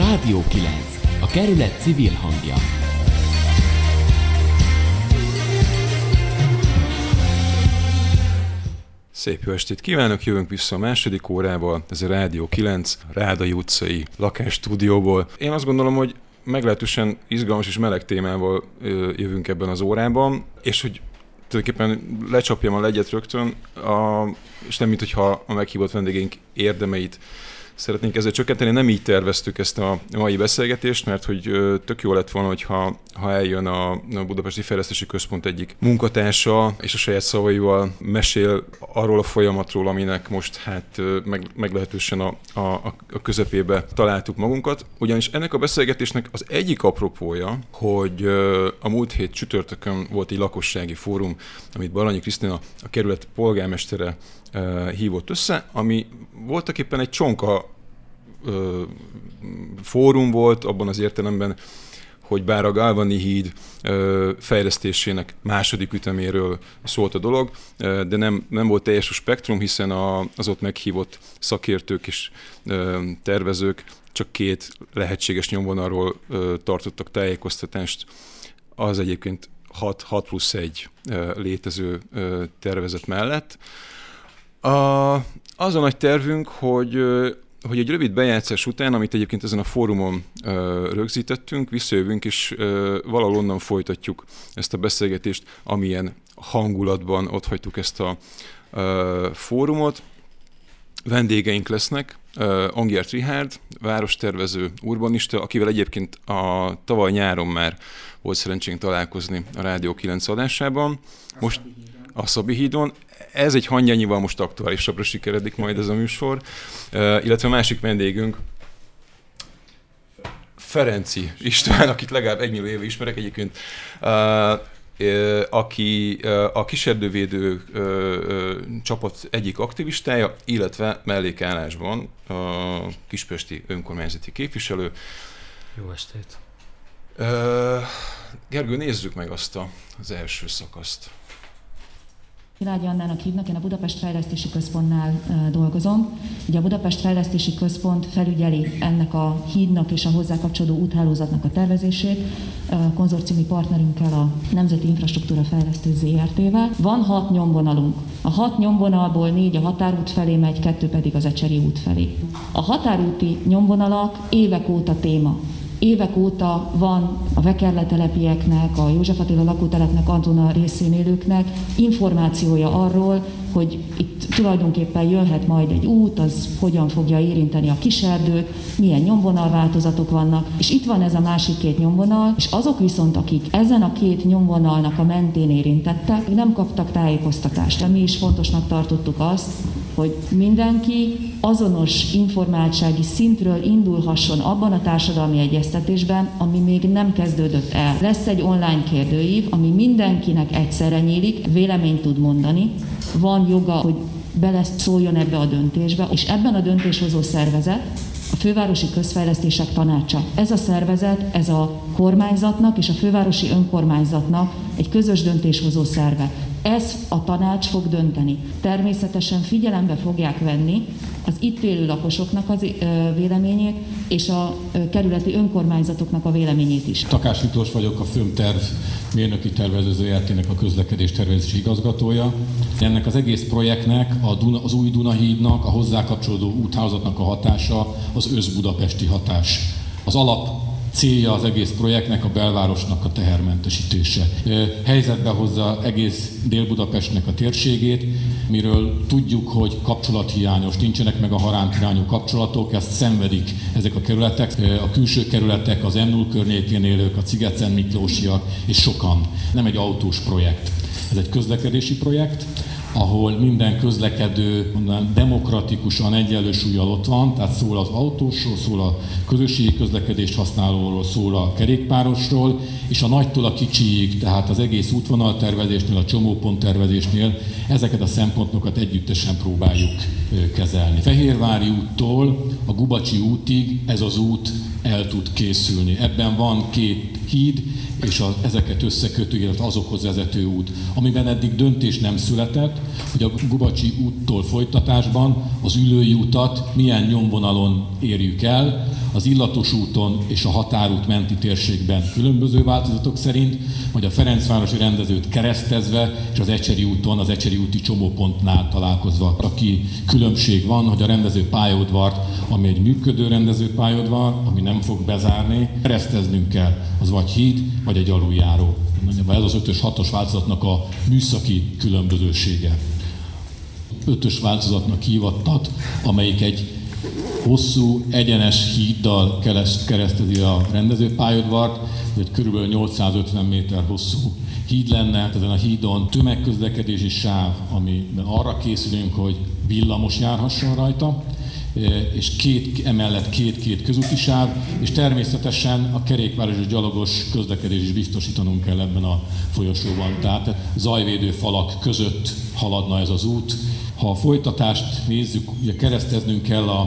Rádió 9. A kerület civil hangja. Szép jó estét kívánok, jövünk vissza a második órával, ez a Rádió 9, Rádai utcai lakásstúdióból. Én azt gondolom, hogy meglehetősen izgalmas és meleg témával jövünk ebben az órában, és hogy tulajdonképpen lecsapjam a legyet rögtön, a, és nem mint hogyha a meghívott vendégeink érdemeit szeretnénk ezzel csökkenteni. Nem így terveztük ezt a mai beszélgetést, mert hogy tök jó lett volna, hogyha ha eljön a, a Budapesti Fejlesztési Központ egyik munkatársa, és a saját szavaival mesél arról a folyamatról, aminek most hát meg, meglehetősen a, a, a közepébe találtuk magunkat. Ugyanis ennek a beszélgetésnek az egyik apropója, hogy a múlt hét csütörtökön volt egy lakossági fórum, amit Baranyi Krisztina, a kerület polgármestere hívott össze, ami voltak éppen egy csonka ö, fórum volt, abban az értelemben, hogy bár a Galvani híd ö, fejlesztésének második üteméről szólt a dolog, ö, de nem, nem volt teljes a spektrum, hiszen a, az ott meghívott szakértők és ö, tervezők csak két lehetséges nyomvonalról ö, tartottak tájékoztatást. Az egyébként 6, 6 plusz 1 ö, létező tervezet mellett. A, az a nagy tervünk, hogy hogy egy rövid bejátszás után, amit egyébként ezen a fórumon ö, rögzítettünk, visszajövünk, és ö, valahol onnan folytatjuk ezt a beszélgetést, amilyen hangulatban ott hagytuk ezt a ö, fórumot. Vendégeink lesznek, Angert Richard, várostervező, urbanista, akivel egyébként a tavaly nyáron már volt szerencsénk találkozni a Rádió 9 adásában. Most a Szabi hídon ez egy hangyányival most aktuálisabbra sikeredik majd ez a műsor, illetve a másik vendégünk, Ferenci István, akit legalább egy millió éve ismerek egyébként, aki a kiserdővédő csapat egyik aktivistája, illetve mellékállásban a Kispesti önkormányzati képviselő. Jó estét! Gergő, nézzük meg azt a, az első szakaszt. Világi Annának hívnak, én a Budapest Fejlesztési Központnál dolgozom. Ugye a Budapest Fejlesztési Központ felügyeli ennek a hídnak és a hozzá kapcsolódó úthálózatnak a tervezését, konzorciumi partnerünkkel a Nemzeti Infrastruktúra Fejlesztő ZRT-vel. Van hat nyomvonalunk. A hat nyomvonalból négy a határút felé megy, kettő pedig az Ecseri út felé. A határúti nyomvonalak évek óta téma. Évek óta van a vekerletelepieknek, a József Attila lakótelepnek, Antona részén élőknek információja arról, hogy itt tulajdonképpen jöhet majd egy út, az hogyan fogja érinteni a kiserdőt, milyen nyomvonalváltozatok vannak, és itt van ez a másik két nyomvonal, és azok viszont, akik ezen a két nyomvonalnak a mentén érintettek, nem kaptak tájékoztatást. De mi is fontosnak tartottuk azt, hogy mindenki azonos informáltsági szintről indulhasson abban a társadalmi egyeztetésben, ami még nem kezdődött el. Lesz egy online kérdőív, ami mindenkinek egyszerre nyílik, véleményt tud mondani, van joga, hogy bele szóljon ebbe a döntésbe, és ebben a döntéshozó szervezet a Fővárosi Közfejlesztések Tanácsa. Ez a szervezet, ez a kormányzatnak és a fővárosi önkormányzatnak egy közös döntéshozó szerve. Ez a tanács fog dönteni. Természetesen figyelembe fogják venni az itt élő lakosoknak az véleményét, és a kerületi önkormányzatoknak a véleményét is. Takás Miklós vagyok, a Főmterv mérnöki tervező a közlekedés tervezési igazgatója. Ennek az egész projektnek, a Duna, az új Dunahídnak, a hozzá kapcsolódó úthálózatnak a hatása az összbudapesti hatás. Az alap célja az egész projektnek a belvárosnak a tehermentesítése. Helyzetbe hozza egész Dél-Budapestnek a térségét, miről tudjuk, hogy kapcsolathiányos, nincsenek meg a irányú kapcsolatok, ezt szenvedik ezek a kerületek, a külső kerületek, az m környékén élők, a Cigecen Miklósiak, és sokan. Nem egy autós projekt. Ez egy közlekedési projekt, ahol minden közlekedő mondanám, demokratikusan egyenlő súlyjal ott van, tehát szól az autósról, szól a közösségi közlekedést használóról, szól a kerékpárosról, és a nagytól a kicsiig, tehát az egész útvonaltervezésnél, a csomóponttervezésnél ezeket a szempontokat együttesen próbáljuk kezelni. Fehérvári úttól a Gubacsi útig ez az út el tud készülni. Ebben van két híd, és a, ezeket összekötő, illetve azokhoz vezető út. Amiben eddig döntés nem született, hogy a Gubacsi úttól folytatásban az ülői utat milyen nyomvonalon érjük el, az Illatos úton és a határút menti térségben különböző változatok szerint, vagy a Ferencvárosi rendezőt keresztezve, és az Ecseri úton, az Ecseri úti csomópontnál találkozva. Aki különbség van, hogy a rendező pályaudvart, ami egy működő rendező pályaudvar, ami nem fog bezárni, kereszteznünk kell, az vagy híd, vagy egy aluljáró. Ez az 5-ös, 6-os változatnak a műszaki különbözősége. 5-ös változatnak hívattat, amelyik egy hosszú, egyenes híddal keresztezi a rendezőpályadvart, egy kb. 850 méter hosszú híd lenne, hát ezen a hídon tömegközlekedési sáv, ami arra készülünk, hogy villamos járhasson rajta, e, és két, emellett két-két közúti sáv, és természetesen a kerékpáros és gyalogos közlekedés is biztosítanunk kell ebben a folyosóban. Tehát zajvédő falak között haladna ez az út. Ha a folytatást nézzük, ugye kereszteznünk kell a,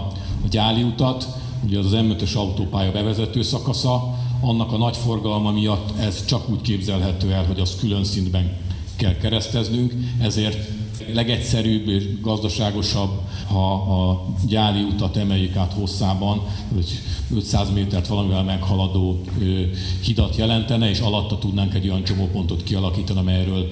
a gyáli utat, ugye az az M5-ös autópálya bevezető szakasza, annak a nagy forgalma miatt ez csak úgy képzelhető el, hogy az külön szintben kell kereszteznünk, ezért legegyszerűbb és gazdaságosabb, ha a gyári utat emeljük át hosszában, hogy 500 métert valamivel meghaladó hidat jelentene, és alatta tudnánk egy olyan csomópontot kialakítani, amelyről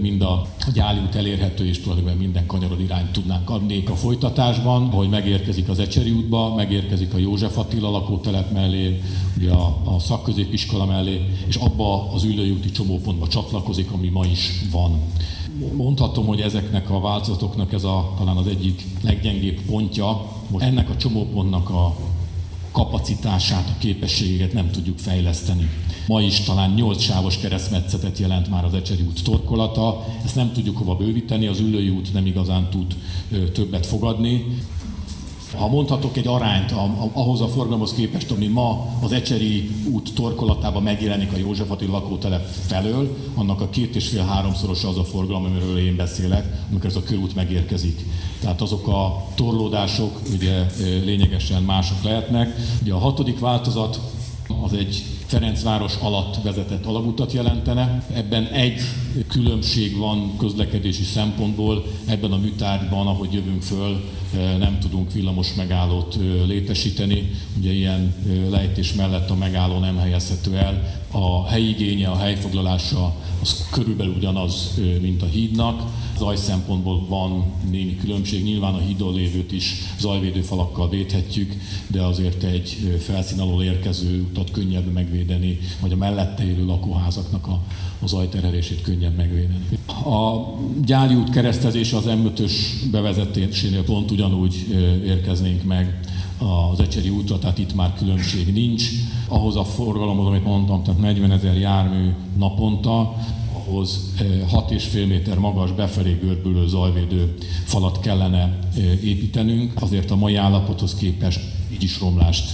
mind a gyáli út elérhető, és tulajdonképpen minden kanyarod irányt tudnánk adni a folytatásban, hogy megérkezik az Ecseri útba, megérkezik a József Attila lakótelep mellé, ugye a, a szakközépiskola mellé, és abba az ülői úti csomópontba csatlakozik, ami ma is van. Mondhatom, hogy ezeknek a változatoknak ez a, talán az egyik leggyengébb pontja, hogy ennek a csomópontnak a kapacitását, a képességeket nem tudjuk fejleszteni. Ma is talán 8 sávos keresztmetszetet jelent már az Ecseri út torkolata, ezt nem tudjuk hova bővíteni, az ülői út nem igazán tud többet fogadni. Ha mondhatok egy arányt ahhoz a forgalomhoz képest, ami ma az Ecseri út torkolatában megjelenik a József Attila lakótelep felől, annak a két és fél háromszorosa az a forgalom, amiről én beszélek, amikor ez a körút megérkezik. Tehát azok a torlódások ugye lényegesen mások lehetnek. Ugye a hatodik változat az egy Ferencváros alatt vezetett alagutat jelentene. Ebben egy különbség van közlekedési szempontból, ebben a műtárgyban, ahogy jövünk föl, eh, nem tudunk villamos megállót eh, létesíteni. Ugye ilyen eh, lejtés mellett a megálló nem helyezhető el. A helyigénye, a helyfoglalása az körülbelül ugyanaz, mint a hídnak zaj szempontból van némi különbség. Nyilván a hídon lévőt is zajvédő falakkal védhetjük, de azért egy felszín alól érkező utat könnyebb megvédeni, vagy a mellette élő lakóházaknak a, a zajterhelését könnyebb megvédeni. A gyáli út keresztezése az M5-ös bevezetésénél pont ugyanúgy érkeznénk meg az Ecseri útra, tehát itt már különbség nincs. Ahhoz a forgalomhoz, amit mondtam, tehát 40 ezer jármű naponta, ahhoz 6,5 méter magas befelé görbülő zajvédő falat kellene építenünk. Azért a mai állapothoz képest így is romlást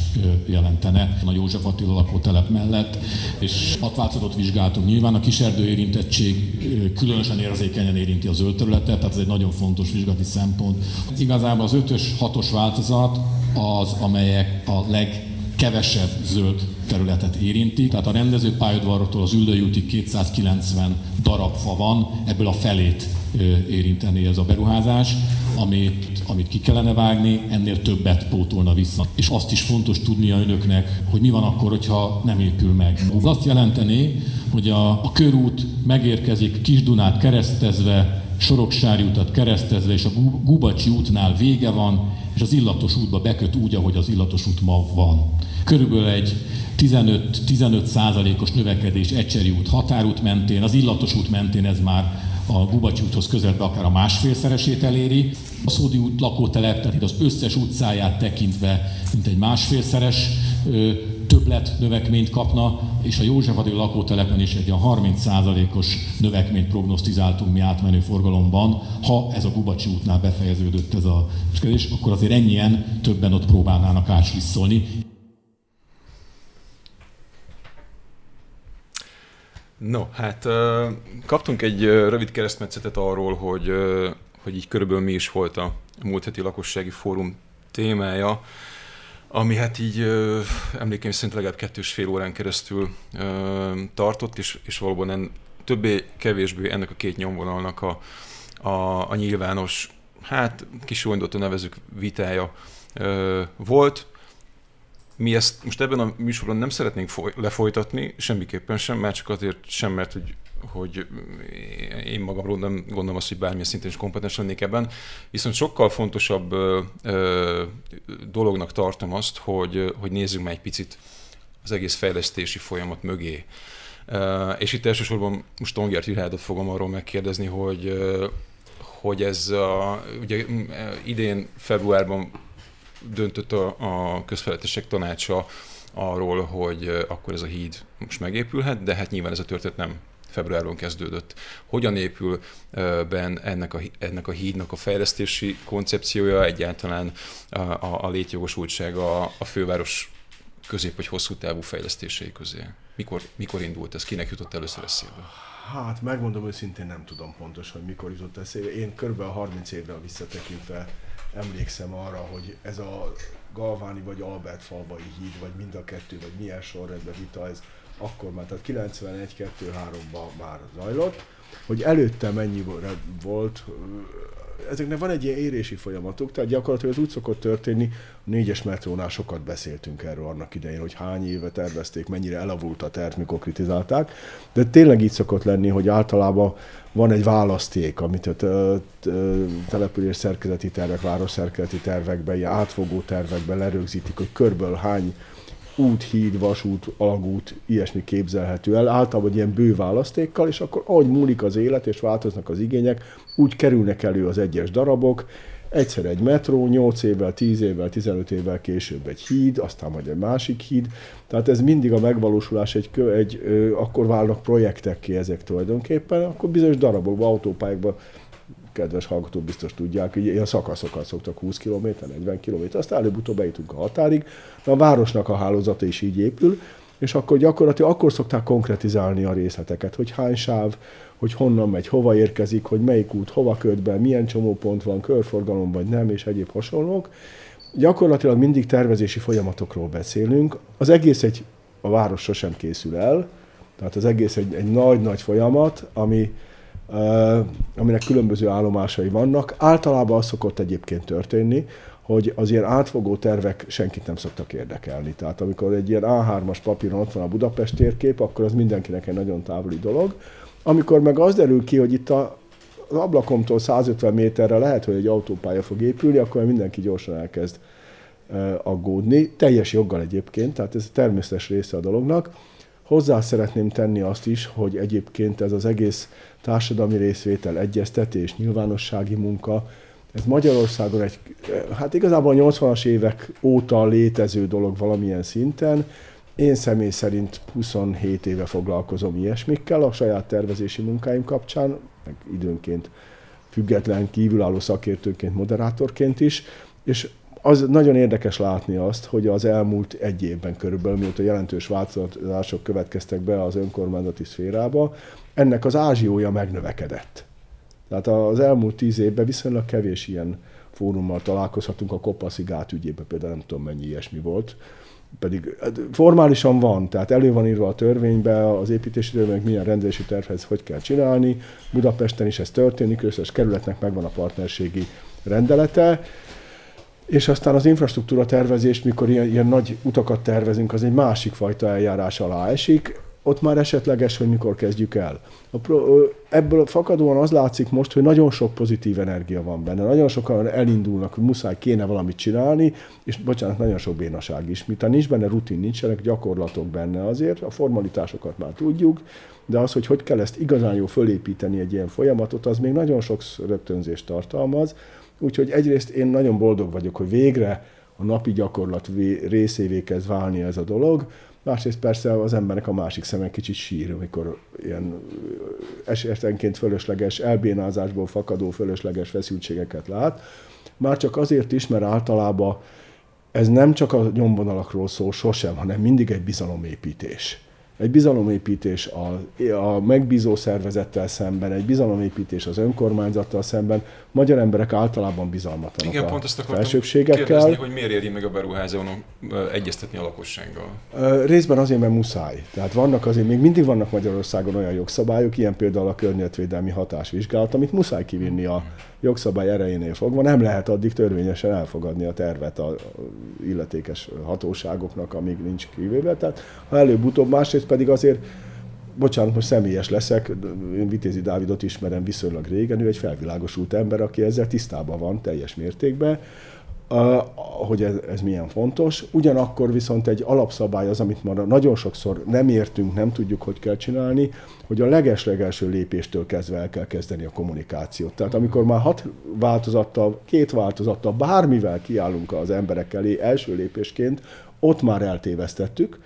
jelentene a József Attila lakótelep mellett, és hat változatot vizsgáltunk. Nyilván a kiserdő érintettség különösen érzékenyen érinti a zöld területet, tehát ez egy nagyon fontos vizsgálati szempont. Igazából az 5-ös, 6-os változat az, amelyek a leg kevesebb zöld területet érinti. Tehát a rendező pályaudvartól az Üldői útig 290 darab fa van, ebből a felét érinteni ez a beruházás, amit, amit ki kellene vágni, ennél többet pótolna vissza. És azt is fontos tudnia önöknek, hogy mi van akkor, hogyha nem épül meg. Azt jelenteni, hogy a, a körút megérkezik Kisdunát keresztezve, Soroksári utat keresztezve, és a Gubacsi útnál vége van, és az illatos útba beköt úgy, ahogy az illatos út ma van. Körülbelül egy 15-15 százalékos növekedés Ecseri út határút mentén, az illatos út mentén ez már a Gubacsi úthoz közelbe akár a másfélszeresét eléri. A Szódi út lakótelep, tehát itt az összes utcáját tekintve, mint egy másfélszeres többlet növekményt kapna, és a József Attila lakótelepen is egy 30%-os növekményt prognosztizáltunk mi átmenő forgalomban. Ha ez a Gubacsi útnál befejeződött ez a kérdés, akkor azért ennyien többen ott próbálnának áslisszolni. No, hát kaptunk egy rövid keresztmetszetet arról, hogy, hogy így körülbelül mi is volt a múlt heti lakossági fórum témája ami hát így emlékeim szerint legalább kettős fél órán keresztül tartott, és, és valóban en, többé-kevésbé ennek a két nyomvonalnak a, a, a nyilvános, hát kis nevezük vitája volt. Mi ezt most ebben a műsorban nem szeretnénk foly- lefolytatni, semmiképpen sem, már csak azért sem, mert hogy, hogy én magamról nem gondolom azt, hogy bármilyen szinten is kompetens lennék ebben, viszont sokkal fontosabb ö, ö, dolognak tartom azt, hogy, hogy nézzünk meg egy picit az egész fejlesztési folyamat mögé. Uh, és itt elsősorban most Tongert Jürhádot fogom arról megkérdezni, hogy, uh, hogy ez a, ugye idén februárban döntött a, a közfelettesek tanácsa arról, hogy akkor ez a híd most megépülhet, de hát nyilván ez a történet nem februárban kezdődött. Hogyan épül ben ennek a, ennek a hídnak a fejlesztési koncepciója, egyáltalán a, a, a létjogosultság a, főváros közép- vagy hosszú távú fejlesztései közé? Mikor, mikor indult ez? Kinek jutott először eszébe? Hát megmondom őszintén nem tudom pontosan, hogy mikor jutott eszébe. Én kb. 30 évre visszatekintve emlékszem arra, hogy ez a Galváni vagy Albert falvai híd, vagy mind a kettő, vagy milyen sorrendben vita ez akkor már, tehát 91-2-3-ban már zajlott, hogy előtte mennyi volt, ezeknek van egy ilyen érési folyamatuk, tehát gyakorlatilag ez úgy szokott történni, a négyes metrónál sokat beszéltünk erről annak idején, hogy hány éve tervezték, mennyire elavult a terv, mikor kritizálták, de tényleg így szokott lenni, hogy általában van egy választék, amit a település szerkezeti tervek, város szerkezeti tervekben, ilyen átfogó tervekben lerögzítik, hogy körből hány út, híd, vasút, alagút, ilyesmi képzelhető el, általában ilyen bő választékkal, és akkor ahogy múlik az élet és változnak az igények, úgy kerülnek elő az egyes darabok, egyszer egy metró, 8 évvel, 10 évvel, 15 évvel később egy híd, aztán majd egy másik híd. Tehát ez mindig a megvalósulás, egy, egy akkor válnak projektek ki ezek tulajdonképpen, akkor bizonyos darabokban, autópályákban kedves hallgatók biztos tudják, hogy ilyen szakaszokat szoktak 20 km, 40 km, aztán előbb-utóbb bejutunk a határig, de a városnak a hálózata is így épül, és akkor gyakorlatilag akkor szokták konkretizálni a részleteket, hogy hány sáv, hogy honnan megy, hova érkezik, hogy melyik út hova köt be, milyen csomópont van, körforgalom vagy nem, és egyéb hasonlók. Gyakorlatilag mindig tervezési folyamatokról beszélünk. Az egész egy, a város sosem készül el, tehát az egész egy, egy nagy-nagy folyamat, ami, aminek különböző állomásai vannak. Általában az szokott egyébként történni, hogy az ilyen átfogó tervek senkit nem szoktak érdekelni. Tehát amikor egy ilyen A3-as papíron ott van a Budapest térkép, akkor az mindenkinek egy nagyon távoli dolog. Amikor meg az derül ki, hogy itt a, az ablakomtól 150 méterre lehet, hogy egy autópálya fog épülni, akkor mindenki gyorsan elkezd aggódni. Teljes joggal egyébként, tehát ez a természetes része a dolognak. Hozzá szeretném tenni azt is, hogy egyébként ez az egész társadalmi részvétel, egyeztetés, nyilvánossági munka, ez Magyarországon egy, hát igazából a 80-as évek óta létező dolog valamilyen szinten. Én személy szerint 27 éve foglalkozom ilyesmikkel a saját tervezési munkáim kapcsán, meg időnként független, kívülálló szakértőként, moderátorként is, és az nagyon érdekes látni azt, hogy az elmúlt egy évben körülbelül, mióta jelentős változások következtek be az önkormányzati szférába, ennek az ázsiója megnövekedett. Tehát az elmúlt tíz évben viszonylag kevés ilyen fórummal találkozhatunk, a Kopaszi gát ügyében például nem tudom mennyi ilyesmi volt, pedig hát, formálisan van, tehát elő van írva a törvénybe, az építési törvénynek milyen rendelési tervhez hogy kell csinálni, Budapesten is ez történik, összes kerületnek megvan a partnerségi rendelete, és aztán az infrastruktúra tervezés, mikor ilyen, ilyen nagy utakat tervezünk, az egy másik fajta eljárás alá esik ott már esetleges, hogy mikor kezdjük el. A pro, ebből fakadóan az látszik most, hogy nagyon sok pozitív energia van benne. Nagyon sokan elindulnak, hogy muszáj kéne valamit csinálni, és bocsánat, nagyon sok bénaság is. Miután nincs benne rutin, nincsenek gyakorlatok benne azért, a formalitásokat már tudjuk, de az, hogy hogy kell ezt igazán jó fölépíteni egy ilyen folyamatot, az még nagyon sok rögtönzést tartalmaz. Úgyhogy egyrészt én nagyon boldog vagyok, hogy végre a napi gyakorlat részévé kezd válni ez a dolog. Másrészt persze az embernek a másik szeme kicsit sír, amikor ilyen esetenként fölösleges, elbénázásból fakadó fölösleges feszültségeket lát. Már csak azért is, mert általában ez nem csak a nyomvonalakról szól sosem, hanem mindig egy bizalomépítés egy bizalomépítés a, a megbízó szervezettel szemben, egy bizalomépítés az önkormányzattal szemben. Magyar emberek általában bizalmatlanak Igen, a pont azt felsőbbségekkel. Kérdezni, hogy miért éri meg a beruházó egyeztetni a lakossággal? Részben azért, mert muszáj. Tehát vannak azért, még mindig vannak Magyarországon olyan jogszabályok, ilyen például a környezetvédelmi hatásvizsgálat, amit muszáj kivinni a jogszabály erejénél fogva nem lehet addig törvényesen elfogadni a tervet a illetékes hatóságoknak, amíg nincs kivéve. Tehát ha előbb-utóbb, másrészt pedig azért bocsánat, most személyes leszek, én Vitézi Dávidot ismerem viszonylag régen, ő egy felvilágosult ember, aki ezzel tisztában van teljes mértékben, hogy ez, ez milyen fontos. Ugyanakkor viszont egy alapszabály az, amit már nagyon sokszor nem értünk, nem tudjuk, hogy kell csinálni, hogy a legeslegelső lépéstől kezdve el kell kezdeni a kommunikációt. Tehát amikor már hat változattal, két változattal, bármivel kiállunk az emberek elé első lépésként, ott már eltévesztettük,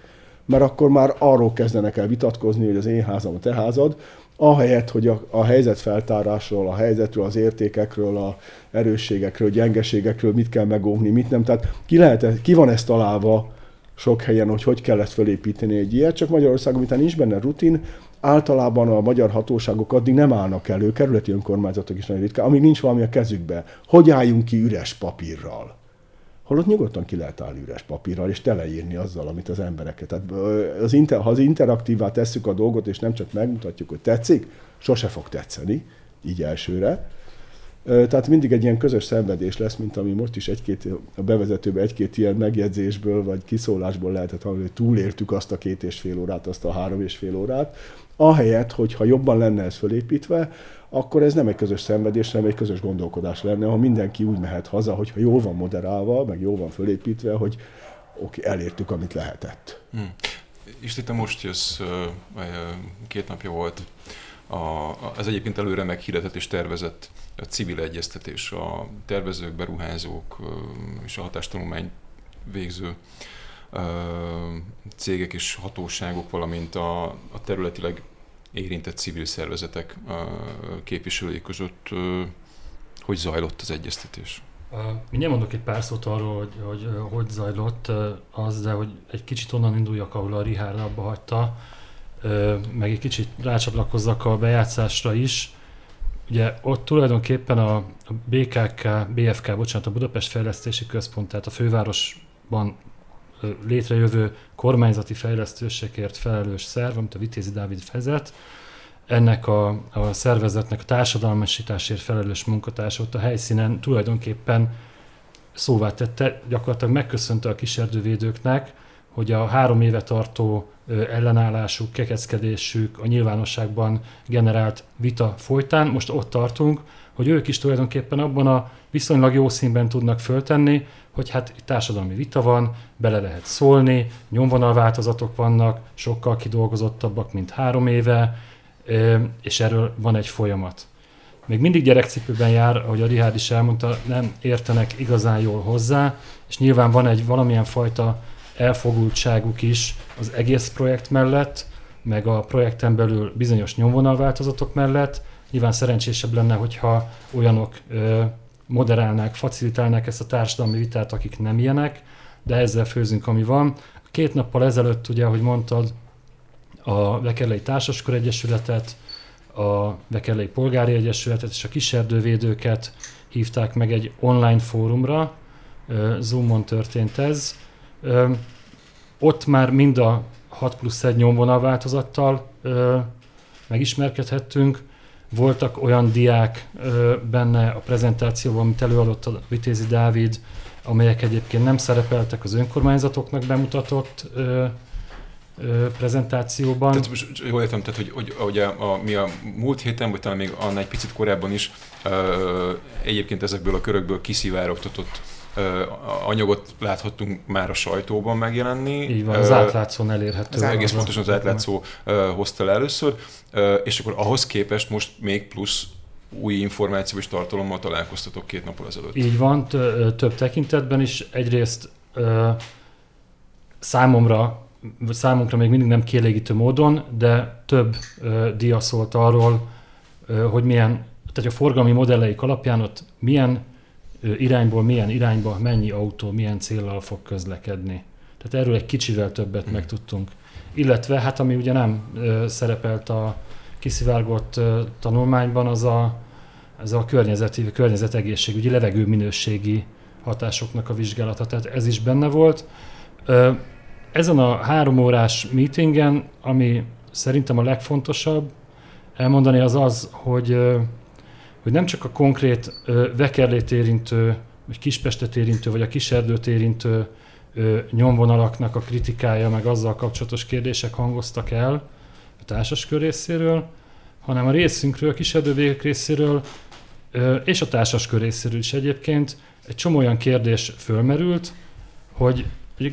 mert akkor már arról kezdenek el vitatkozni, hogy az én házam a te házad, ahelyett, hogy a, a helyzet feltárásról, a helyzetről, az értékekről, a erősségekről, gyengeségekről mit kell megóvni, mit nem. Tehát ki, lehet, ki van ezt találva sok helyen, hogy hogy kell ezt felépíteni egy ilyet, csak Magyarországon, miután nincs benne rutin, általában a magyar hatóságok addig nem állnak elő, kerületi önkormányzatok is nagyon ritkán, amíg nincs valami a kezükbe. Hogy álljunk ki üres papírral? holott nyugodtan ki lehet állni üres papírral, és teleírni azzal, amit az embereket. Tehát az inter, ha az interaktívvá tesszük a dolgot, és nem csak megmutatjuk, hogy tetszik, sose fog tetszeni, így elsőre. Tehát mindig egy ilyen közös szenvedés lesz, mint ami most is egy-két, a bevezetőben egy-két ilyen megjegyzésből vagy kiszólásból lehetett hallani, hogy túlértük azt a két és fél órát, azt a három és fél órát. Ahelyett, hogyha jobban lenne ez fölépítve, akkor ez nem egy közös szenvedés, hanem egy közös gondolkodás lenne, ha mindenki úgy mehet haza, hogyha jól van moderálva, meg jól van fölépítve, hogy oké, elértük, amit lehetett. Hmm. És te most jössz, két napja volt a, az egyébként előre meghirdetett és tervezett a civil egyeztetés, a tervezők, beruházók és a hatástanulmány végző cégek és hatóságok, valamint a, a területileg érintett civil szervezetek képviselői között hogy zajlott az egyeztetés? Mindjárt mondok egy pár szót arról, hogy, hogy hogy zajlott az, de hogy egy kicsit onnan induljak, ahol a Rihárd abba hagyta, meg egy kicsit rácsatlakozzak a bejátszásra is. Ugye ott tulajdonképpen a BKK, BFK, bocsánat, a Budapest Fejlesztési Központ, tehát a fővárosban létrejövő kormányzati fejlesztősekért felelős szerv, amit a Vitézi Dávid vezet, ennek a, a szervezetnek a társadalmasításért felelős munkatársa ott a helyszínen tulajdonképpen szóvá tette, gyakorlatilag megköszönte a kiserdővédőknek, hogy a három éve tartó ellenállásuk, kekeckedésük, a nyilvánosságban generált vita folytán, most ott tartunk, hogy ők is tulajdonképpen abban a viszonylag jó színben tudnak föltenni, hogy hát társadalmi vita van, bele lehet szólni, nyomvonalváltozatok vannak, sokkal kidolgozottabbak, mint három éve, és erről van egy folyamat. Még mindig gyerekcipőben jár, ahogy a Rihárd is elmondta, nem értenek igazán jól hozzá, és nyilván van egy valamilyen fajta elfogultságuk is az egész projekt mellett, meg a projekten belül bizonyos nyomvonalváltozatok mellett. Nyilván szerencsésebb lenne, hogyha olyanok moderálnák, facilitálnák ezt a társadalmi vitát, akik nem ilyenek, de ezzel főzünk, ami van. Két nappal ezelőtt, ugye, ahogy mondtad, a Vekerlei Társaskör Egyesületet, a Vekerlei Polgári Egyesületet és a kiserdővédőket hívták meg egy online fórumra, Zoomon történt ez. Ott már mind a 6 plusz 1 nyomvonal változattal megismerkedhettünk, voltak olyan diák benne a prezentációban, amit előadott a Vitézi Dávid, amelyek egyébként nem szerepeltek az önkormányzatoknak bemutatott ö, ö, prezentációban. Tehát most jól értem, tehát hogy, hogy, hogy a, a, mi a múlt héten, vagy talán még annál egy picit korábban is ö, egyébként ezekből a körökből kiszivárogtatott anyagot láthattunk már a sajtóban megjelenni. Így van, az átlátszón elérhető. Ez egész pontosan az átlátszó hozta le először, és akkor ahhoz képest most még plusz új információ és tartalommal találkoztatok két nappal ezelőtt. Így van, több tekintetben is. Egyrészt számomra, számunkra még mindig nem kielégítő módon, de több dia szólt arról, hogy milyen, tehát a forgalmi modelleik alapján ott milyen irányból milyen irányba, mennyi autó, milyen célral fog közlekedni. Tehát erről egy kicsivel többet hmm. megtudtunk. Illetve, hát ami ugye nem szerepelt a kiszivárgott tanulmányban, az a, az a környezeti, környezetegészségügyi, levegőminőségi hatásoknak a vizsgálata. Tehát ez is benne volt. Ezen a három órás meetingen, ami szerintem a legfontosabb elmondani, az az, hogy hogy nem csak a konkrét Vekerlét érintő, vagy Kispestet érintő, vagy a Kiserdőt érintő nyomvonalaknak a kritikája, meg azzal kapcsolatos kérdések hangoztak el a társaskör részéről, hanem a részünkről, a kiserdővégek részéről és a társaskör részéről is egyébként. Egy csomó olyan kérdés fölmerült, hogy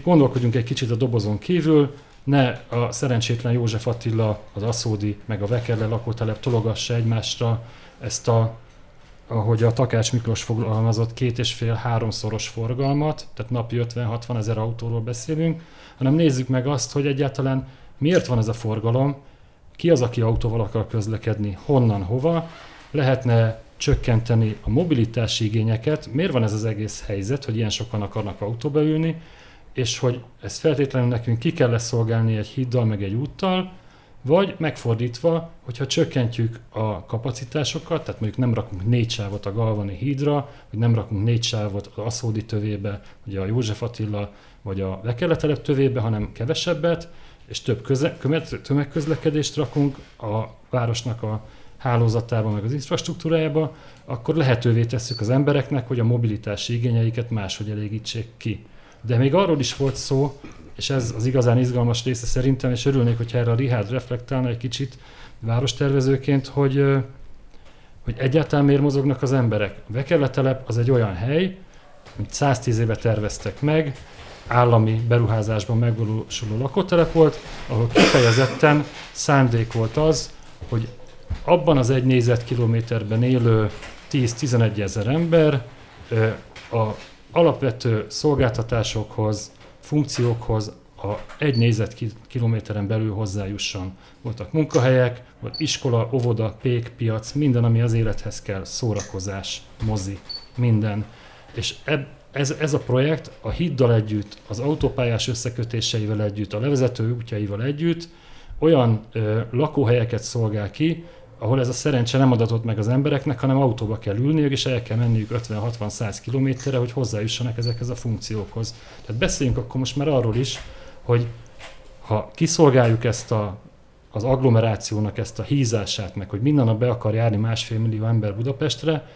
gondolkodjunk egy kicsit a dobozon kívül, ne a szerencsétlen József Attila, az Aszódi, meg a Vekerle lakótelep tologassa egymásra ezt a, ahogy a Takács Miklós fogalmazott, két és fél háromszoros forgalmat, tehát napi 50-60 ezer autóról beszélünk, hanem nézzük meg azt, hogy egyáltalán miért van ez a forgalom, ki az, aki autóval akar közlekedni, honnan, hova, lehetne csökkenteni a mobilitási igényeket, miért van ez az egész helyzet, hogy ilyen sokan akarnak autóba ülni, és hogy ezt feltétlenül nekünk ki kell leszolgálni egy híddal, meg egy úttal, vagy megfordítva, hogyha csökkentjük a kapacitásokat, tehát mondjuk nem rakunk négy sávot a Galvani hídra, vagy nem rakunk négy sávot az Aszódi tövébe, vagy a József Attila, vagy a Lekeletelep tövébe, hanem kevesebbet, és több köze- tömegközlekedést rakunk a városnak a hálózatába, meg az infrastruktúrájába, akkor lehetővé tesszük az embereknek, hogy a mobilitási igényeiket máshogy elégítsék ki. De még arról is volt szó, és ez az igazán izgalmas része szerintem, és örülnék, hogyha erre a Rihárd reflektálna egy kicsit várostervezőként, hogy, hogy egyáltalán miért mozognak az emberek. Vekerletelep az egy olyan hely, amit 110 éve terveztek meg, állami beruházásban megvalósuló lakótelep volt, ahol kifejezetten szándék volt az, hogy abban az egy négyzetkilométerben élő 10-11 ezer ember a alapvető szolgáltatásokhoz, funkciókhoz a egy négyzetkilométeren belül hozzájusson. Voltak munkahelyek, volt iskola, óvoda, pék, piac, minden, ami az élethez kell, szórakozás, mozi, minden. És eb, ez, ez a projekt a hiddal együtt, az autópályás összekötéseivel együtt, a levezető útjaival együtt olyan ö, lakóhelyeket szolgál ki, ahol ez a szerencse nem adatott meg az embereknek, hanem autóba kell ülniük, és el kell menniük 50-60-100 kilométerre, hogy hozzájussanak ezekhez a funkciókhoz. Tehát beszéljünk akkor most már arról is, hogy ha kiszolgáljuk ezt a, az agglomerációnak ezt a hízását, meg hogy minden nap be akar járni másfél millió ember Budapestre,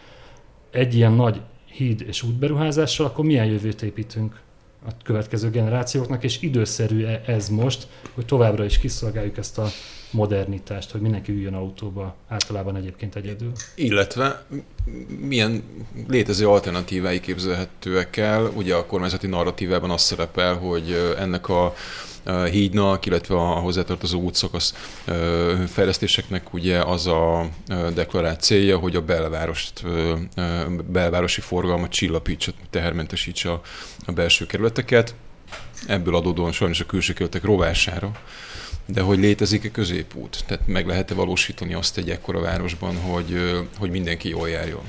egy ilyen nagy híd és útberuházással, akkor milyen jövőt építünk a következő generációknak, és időszerű ez most, hogy továbbra is kiszolgáljuk ezt a modernitást, hogy mindenki üljön autóba, általában egyébként egyedül. Illetve milyen létező alternatívái képzelhetőek el? Ugye a kormányzati narratívában az szerepel, hogy ennek a hídnak, illetve a hozzátartozó útszakasz fejlesztéseknek ugye az a deklarált célja, hogy a belvárost, belvárosi forgalmat csillapítsa, tehermentesítse a belső kerületeket. Ebből adódóan sajnos a külső kerületek rovására de hogy létezik-e középút? Tehát meg lehet-e valósítani azt egy ekkora városban, hogy, hogy mindenki jól járjon?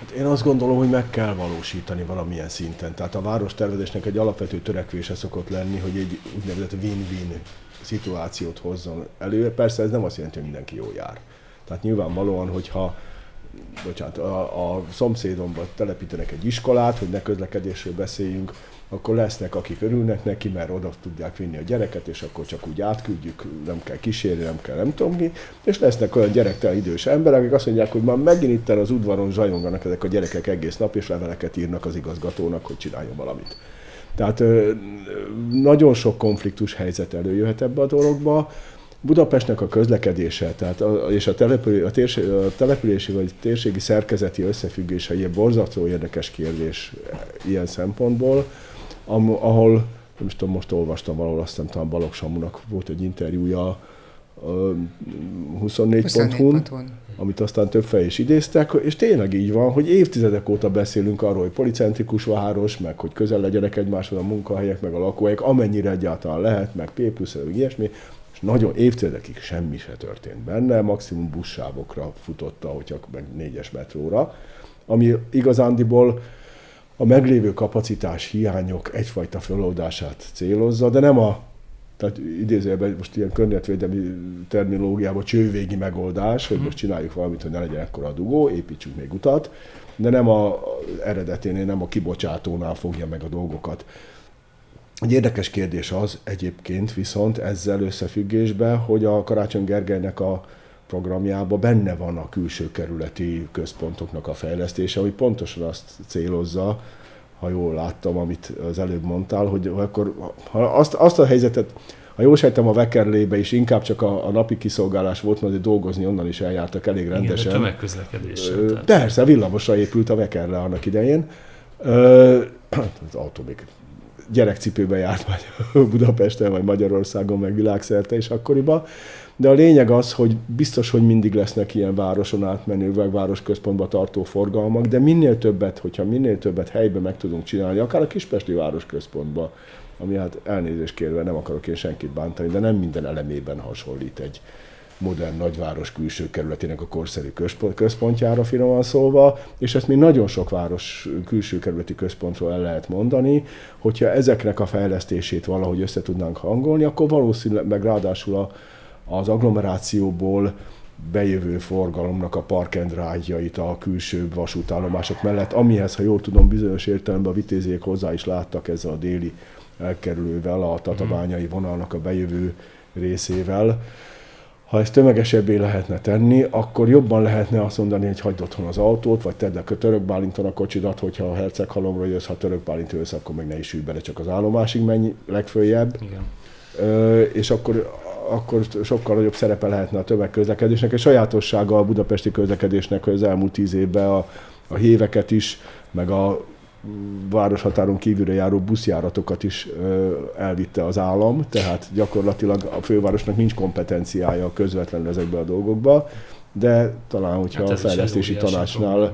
Hát én azt gondolom, hogy meg kell valósítani valamilyen szinten. Tehát a várostervezésnek egy alapvető törekvése szokott lenni, hogy egy úgynevezett win-win szituációt hozzon elő. Persze ez nem azt jelenti, hogy mindenki jól jár. Tehát nyilvánvalóan, hogyha bocsánat, a, a szomszédomban telepítenek egy iskolát, hogy ne közlekedésről beszéljünk, akkor lesznek, akik örülnek neki, mert oda tudják vinni a gyereket, és akkor csak úgy átküldjük, nem kell kísérni, nem kell nem tudom mi, és lesznek olyan gyerektelen idős emberek, akik azt mondják, hogy már megint itt az udvaron zsajonganak ezek a gyerekek egész nap, és leveleket írnak az igazgatónak, hogy csináljon valamit. Tehát nagyon sok konfliktus helyzet előjöhet ebbe a dologba. Budapestnek a közlekedése tehát a, és a, települé, a, térség, a települési vagy térségi szerkezeti összefüggése egy borzasztó érdekes kérdés ilyen szempontból ahol nem is tudom, most olvastam valahol, azt hiszem talán Balogh Samunak volt egy interjúja 24.hu-n, amit aztán több fej is idéztek, és tényleg így van, hogy évtizedek óta beszélünk arról, hogy policentrikus város, meg hogy közel legyenek egymáshoz a munkahelyek, meg a lakóhelyek, amennyire egyáltalán lehet, meg P plusz, meg ilyesmi, és nagyon évtizedekig semmi se történt benne, maximum buszsávokra futotta, hogyha meg négyes metróra, ami igazándiból a meglévő kapacitás hiányok egyfajta feloldását célozza, de nem a tehát idézőjelben most ilyen környezetvédelmi terminológiában csővégi megoldás, hogy most csináljuk valamit, hogy ne legyen ekkora a dugó, építsünk még utat, de nem a eredeténél, nem a kibocsátónál fogja meg a dolgokat. Egy érdekes kérdés az egyébként viszont ezzel összefüggésben, hogy a Karácsony Gergelynek a programjában benne van a külső kerületi központoknak a fejlesztése, ami pontosan azt célozza, ha jól láttam, amit az előbb mondtál, hogy akkor ha azt, azt a helyzetet, ha jól sejtem, a Vekerlébe is inkább csak a, a napi kiszolgálás volt, mert dolgozni onnan is eljártak elég rendesen. Igen, tömegközlekedés. Persze, villamosra épült a Vekerle annak idején. Ö, az autó még gyerekcipőben járt vagy Budapesten, vagy Magyarországon, meg világszerte is akkoriban. De a lényeg az, hogy biztos, hogy mindig lesznek ilyen városon átmenő, vagy városközpontba tartó forgalmak, de minél többet, hogyha minél többet helyben meg tudunk csinálni, akár a Kispesti városközpontba, ami hát elnézést kérve nem akarok én senkit bántani, de nem minden elemében hasonlít egy modern nagyváros külső kerületének a korszerű központjára finoman szólva, és ezt még nagyon sok város külső kerületi központról el lehet mondani, hogyha ezeknek a fejlesztését valahogy össze tudnánk hangolni, akkor valószínűleg meg ráadásul a, az agglomerációból bejövő forgalomnak a park and ride a külső vasútállomások mellett, amihez, ha jól tudom, bizonyos értelemben a vitéziek hozzá is láttak ezzel a déli elkerülővel, a tatabányai vonalnak a bejövő részével. Ha ezt tömegesebbé lehetne tenni, akkor jobban lehetne azt mondani, hogy hagyd otthon az autót, vagy tedd a török Bálinton a kocsidat, hogyha a Herceghalomra jössz, ha török Bálint jössz, akkor meg ne is ülj bele, csak az állomásig menj legfőjebb. Igen. Ö, és akkor akkor sokkal nagyobb szerepe lehetne a tömegközlekedésnek. Egy sajátossága a budapesti közlekedésnek, hogy az elmúlt tíz évben a, a héveket is, meg a városhatáron kívülre járó buszjáratokat is elvitte az állam, tehát gyakorlatilag a fővárosnak nincs kompetenciája közvetlenül ezekbe a dolgokba, de talán, hogyha hát a fejlesztési tanácsnál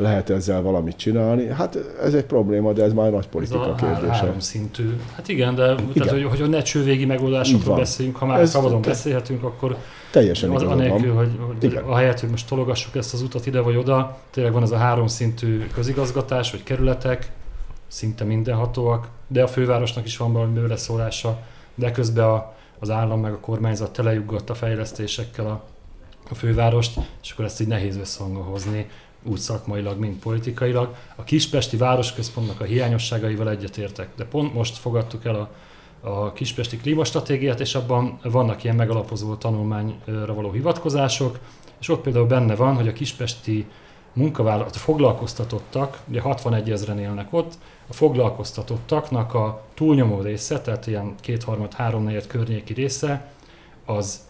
lehet ezzel valamit csinálni. Hát ez egy probléma, de ez már nagy politika ez a kérdése. Három szintű. Hát igen, de igen. Tehát, hogy, hogy a ne csővégi megoldásokról beszéljünk, ha már szabadon beszélhetünk, akkor Teljesen az, anélkül, hogy, hogy ahelyett, hogy most tologassuk ezt az utat ide vagy oda, tényleg van ez a három szintű közigazgatás, vagy kerületek, szinte mindenhatóak, de a fővárosnak is van valami beleszólása, de közben a, az állam meg a kormányzat telejuggatta fejlesztésekkel a, a fővárost, és akkor ezt így nehéz összehangba hozni, úgy szakmailag, mint politikailag. A Kispesti városközpontnak a hiányosságaival egyetértek, de pont most fogadtuk el a a Kispesti Klímastratégiát, és abban vannak ilyen megalapozó tanulmányra való hivatkozások, és ott például benne van, hogy a kispesti munkavállalat, foglalkoztatottak, ugye 61 ezeren élnek ott, a foglalkoztatottaknak a túlnyomó része, tehát ilyen kétharmad, háromnegyed környéki része, az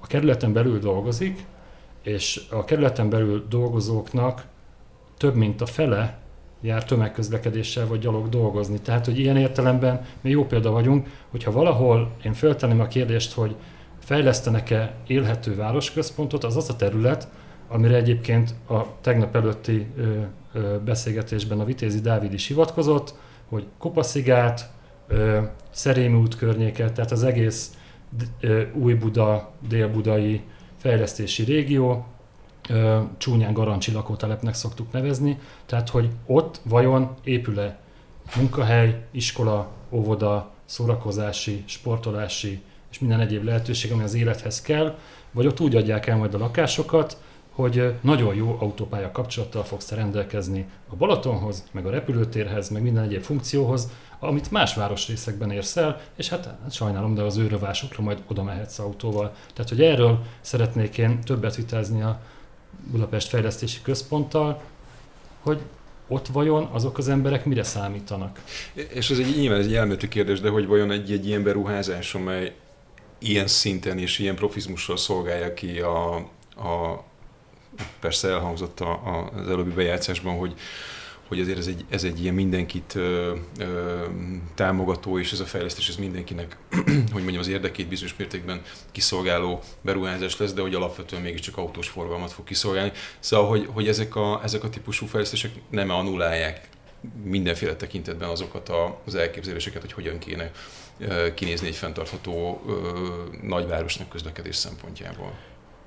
a kerületen belül dolgozik, és a kerületen belül dolgozóknak több mint a fele jár tömegközlekedéssel vagy gyalog dolgozni. Tehát, hogy ilyen értelemben mi jó példa vagyunk, hogyha valahol én föltenném a kérdést, hogy fejlesztenek-e élhető városközpontot, az az a terület, amire egyébként a tegnap előtti ö, ö, beszélgetésben a Vitézi Dávid is hivatkozott, hogy Kopaszigát, ö, Szerémi út környéke, tehát az egész Új-Buda, Dél-Budai fejlesztési régió, csúnyán garancsi lakótelepnek szoktuk nevezni, tehát hogy ott vajon épül-e munkahely, iskola, óvoda, szórakozási, sportolási és minden egyéb lehetőség, ami az élethez kell, vagy ott úgy adják el majd a lakásokat, hogy nagyon jó autópálya kapcsolattal fogsz rendelkezni a Balatonhoz, meg a repülőtérhez, meg minden egyéb funkcióhoz, amit más városrészekben érsz el, és hát, hát sajnálom, de az őrövásokra majd oda mehetsz autóval. Tehát, hogy erről szeretnék én többet vitázni a Budapest Fejlesztési Központtal, hogy ott vajon azok az emberek mire számítanak? És ez egy nyilván egy elméleti kérdés, de hogy vajon egy, egy ilyen beruházás, amely ilyen szinten és ilyen profizmussal szolgálja ki a, a persze elhangzott a, a, az előbbi bejátszásban, hogy, hogy azért ez egy, ez egy ilyen mindenkit ö, ö, támogató, és ez a fejlesztés ez mindenkinek, hogy mondjam, az érdekét bizonyos mértékben kiszolgáló beruházás lesz, de hogy alapvetően mégiscsak autós forgalmat fog kiszolgálni. Szóval, hogy, hogy ezek, a, ezek a típusú fejlesztések nem annulálják mindenféle tekintetben azokat a, az elképzeléseket, hogy hogyan kéne kinézni egy fenntartható nagyvárosnak közlekedés szempontjából.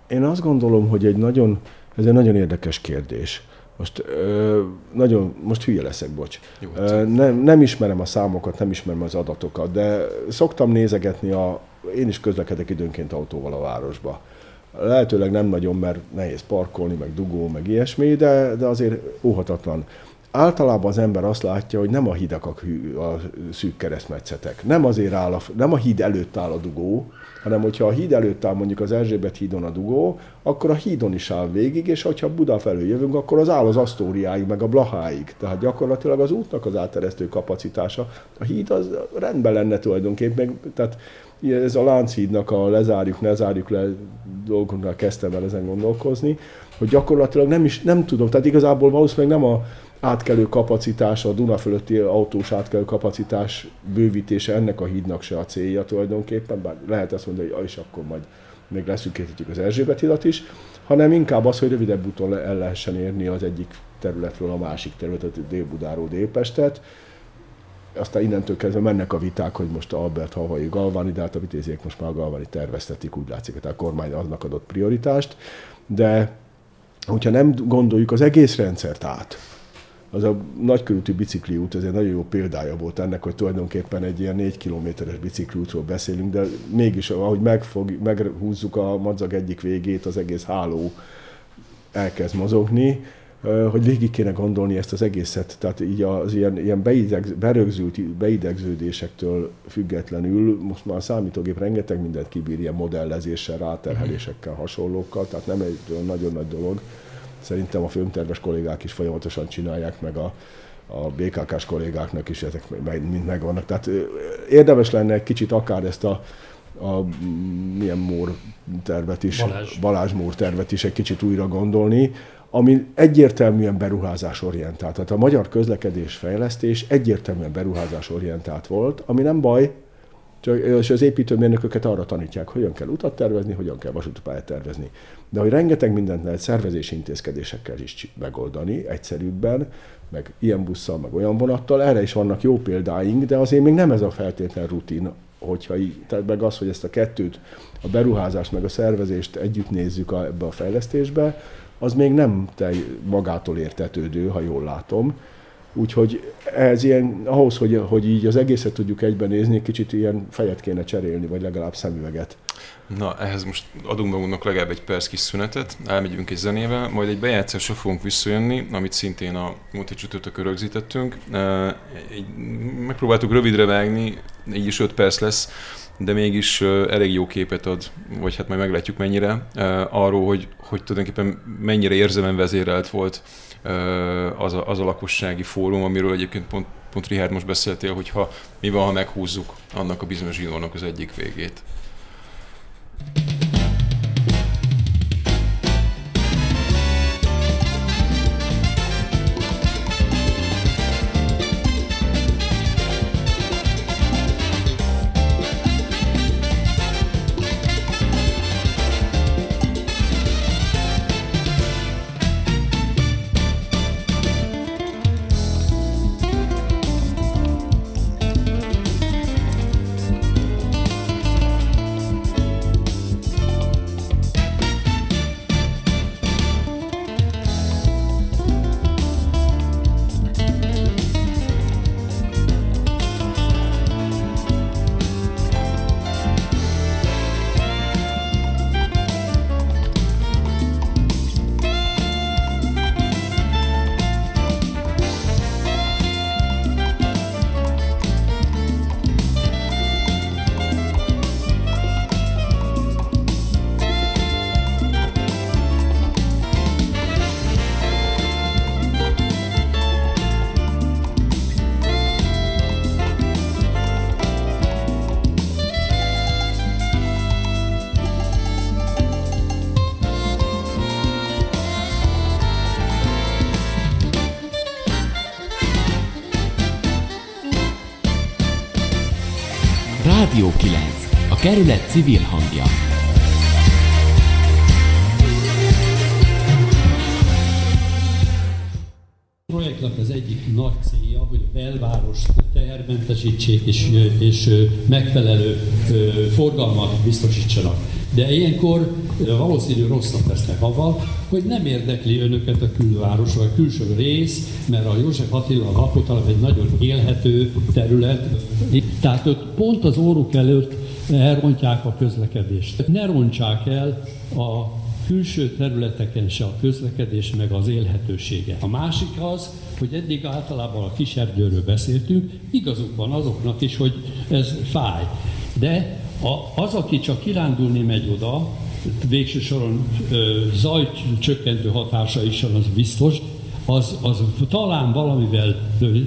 Én azt gondolom, hogy egy nagyon, ez egy nagyon érdekes kérdés most ö, nagyon, most hülye leszek, bocs. Jó, ö, nem, nem ismerem a számokat, nem ismerem az adatokat, de szoktam nézegetni, a, én is közlekedek időnként autóval a városba. Lehetőleg nem nagyon, mert nehéz parkolni, meg dugó, meg ilyesmi, de, de azért óhatatlan. általában az ember azt látja, hogy nem a hidak a, hű, a szűk keresztmetszetek. Nem azért áll, a, nem a híd előtt áll a dugó, hanem hogyha a híd előtt áll mondjuk az Erzsébet hídon a dugó, akkor a hídon is áll végig, és hogyha Buda felől jövünk, akkor az áll az Asztóriáig, meg a Blaháig. Tehát gyakorlatilag az útnak az átteresztő kapacitása. A híd az rendben lenne tulajdonképpen, tehát ez a Lánchídnak a lezárjuk, ne zárjuk le dolgunknál kezdtem el ezen gondolkozni, hogy gyakorlatilag nem is, nem tudom, tehát igazából valószínűleg nem a átkelő kapacitás, a Duna fölötti autós átkelő kapacitás bővítése ennek a hídnak se a célja tulajdonképpen, bár lehet ezt mondani, hogy és akkor majd még leszűkítjük az Erzsébet hidat is, hanem inkább az, hogy rövidebb úton el lehessen érni az egyik területről a másik területet, Dél-Budáról Délpestet. Aztán innentől kezdve mennek a viták, hogy most Albert Havai Galvani, de hát a vitéziek most már a Galvani terveztetik, úgy látszik, hogy a kormány aznak adott prioritást, de hogyha nem gondoljuk az egész rendszert át, az a nagykörúti bicikliút, ez egy nagyon jó példája volt ennek, hogy tulajdonképpen egy ilyen négy kilométeres bicikliútról beszélünk, de mégis, ahogy megfog, meghúzzuk a madzag egyik végét, az egész háló elkezd mozogni, hogy végig kéne gondolni ezt az egészet, tehát így az ilyen, ilyen beideg, berögzült beidegződésektől függetlenül, most már a számítógép rengeteg mindent kibír ilyen modellezéssel, ráterhelésekkel, hasonlókkal, tehát nem egy nagyon nagy dolog Szerintem a filmterves kollégák is folyamatosan csinálják, meg a, a BKK-s kollégáknak is ezek mind megvannak. Tehát érdemes lenne egy kicsit akár ezt a, a milyen Mór tervet is, Balázs. Balázs Mór tervet is egy kicsit újra gondolni, ami egyértelműen beruházás orientált. Tehát a magyar közlekedés fejlesztés egyértelműen beruházás orientált volt, ami nem baj, csak, és az építőmérnököket arra tanítják, hogyan kell utat tervezni, hogyan kell vasútpályát tervezni. De hogy rengeteg mindent lehet szervezési intézkedésekkel is megoldani, egyszerűbben, meg ilyen busszal, meg olyan vonattal, erre is vannak jó példáink, de azért még nem ez a feltétlen rutin, hogyha így, tehát meg az, hogy ezt a kettőt, a beruházást meg a szervezést együtt nézzük a, ebbe a fejlesztésbe, az még nem te magától értetődő, ha jól látom. Úgyhogy ez ilyen, ahhoz, hogy, hogy így az egészet tudjuk egyben nézni, kicsit ilyen fejet kéne cserélni, vagy legalább szemüveget. Na, ehhez most adunk magunknak legalább egy perc kis szünetet, elmegyünk egy zenével, majd egy bejátszásra fogunk visszajönni, amit szintén a múlt egy csütörtökön rögzítettünk. Megpróbáltuk rövidre vágni, így is 5 perc lesz, de mégis elég jó képet ad, vagy hát majd meglátjuk mennyire, arról, hogy, hogy tulajdonképpen mennyire érzelmen vezérelt volt az a, az a lakossági fórum, amiről egyébként pont, pont Richard most beszéltél, hogy ha mi van, ha meghúzzuk annak a bizonyos zsinórnak az egyik végét. Civil hangja. A projektnak az egyik nagy célja, hogy a belvárost tehermentesítsék és, és megfelelő forgalmat biztosítsanak. De ilyenkor valószínű rossznak lesznek avval, hogy nem érdekli önöket a külváros, vagy a külső rész, mert a József Attila Lapotalap egy nagyon élhető terület, tehát ott pont az óruk előtt elrontják a közlekedést. Ne rontsák el a külső területeken se a közlekedés meg az élhetősége. A másik az, hogy eddig általában a kiserdőről beszéltünk, igazuk van azoknak is, hogy ez fáj. De a, az, aki csak kirándulni megy oda, végső soron zajcsökkentő hatása is van, az biztos, az, az talán valamivel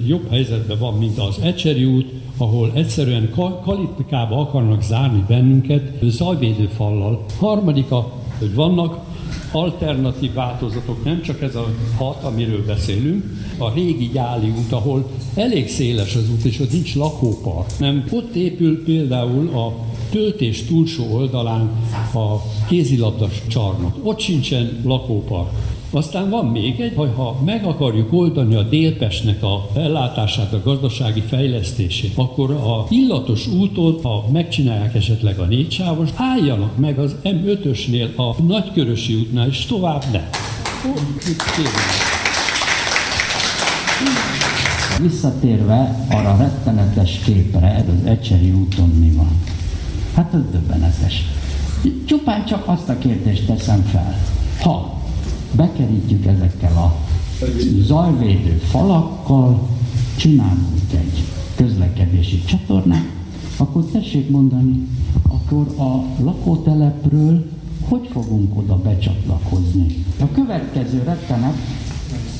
jobb helyzetben van, mint az Ecseri út, ahol egyszerűen kalitkába akarnak zárni bennünket zajvédő fallal. Harmadika, hogy vannak alternatív változatok, nem csak ez a hat, amiről beszélünk, a régi gyáli út, ahol elég széles az út, és ott nincs lakópark, nem ott épül például a töltés túlsó oldalán a kézilabdas csarnok. Ott sincsen lakópark. Aztán van még egy, hogy ha meg akarjuk oldani a Délpestnek a ellátását, a gazdasági fejlesztését, akkor a illatos úton, ha megcsinálják esetleg a sávos, álljanak meg az M5-ösnél a Nagykörösi útnál, és tovább ne. Visszatérve arra rettenetes képre, az Ecseri úton mi van? Hát ez döbbenetes. Csupán csak azt a kérdést teszem fel. Ha bekerítjük ezekkel a zajvédő falakkal, csinálunk egy közlekedési csatornát, akkor tessék mondani, akkor a lakótelepről hogy fogunk oda becsatlakozni? A következő rettenet,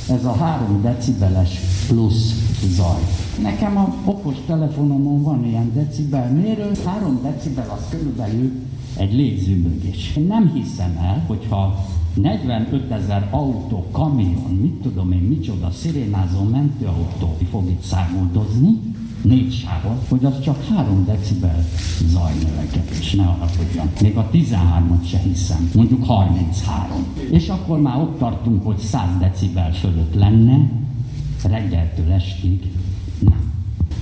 ez a 3 decibeles plusz zaj. Nekem a okos telefonomon van ilyen decibelmérő, 3 decibel az körülbelül egy légzűmögés. Én nem hiszem el, hogyha 45 ezer autó, kamion, mit tudom én, micsoda szirénázó mentőautó fog itt számoldozni, négy sávon, hogy az csak 3 decibel zajnövekedés, ne haragudjon. Még a 13-at se hiszem, mondjuk 33. És akkor már ott tartunk, hogy 100 decibel fölött lenne, reggeltől estig Yeah.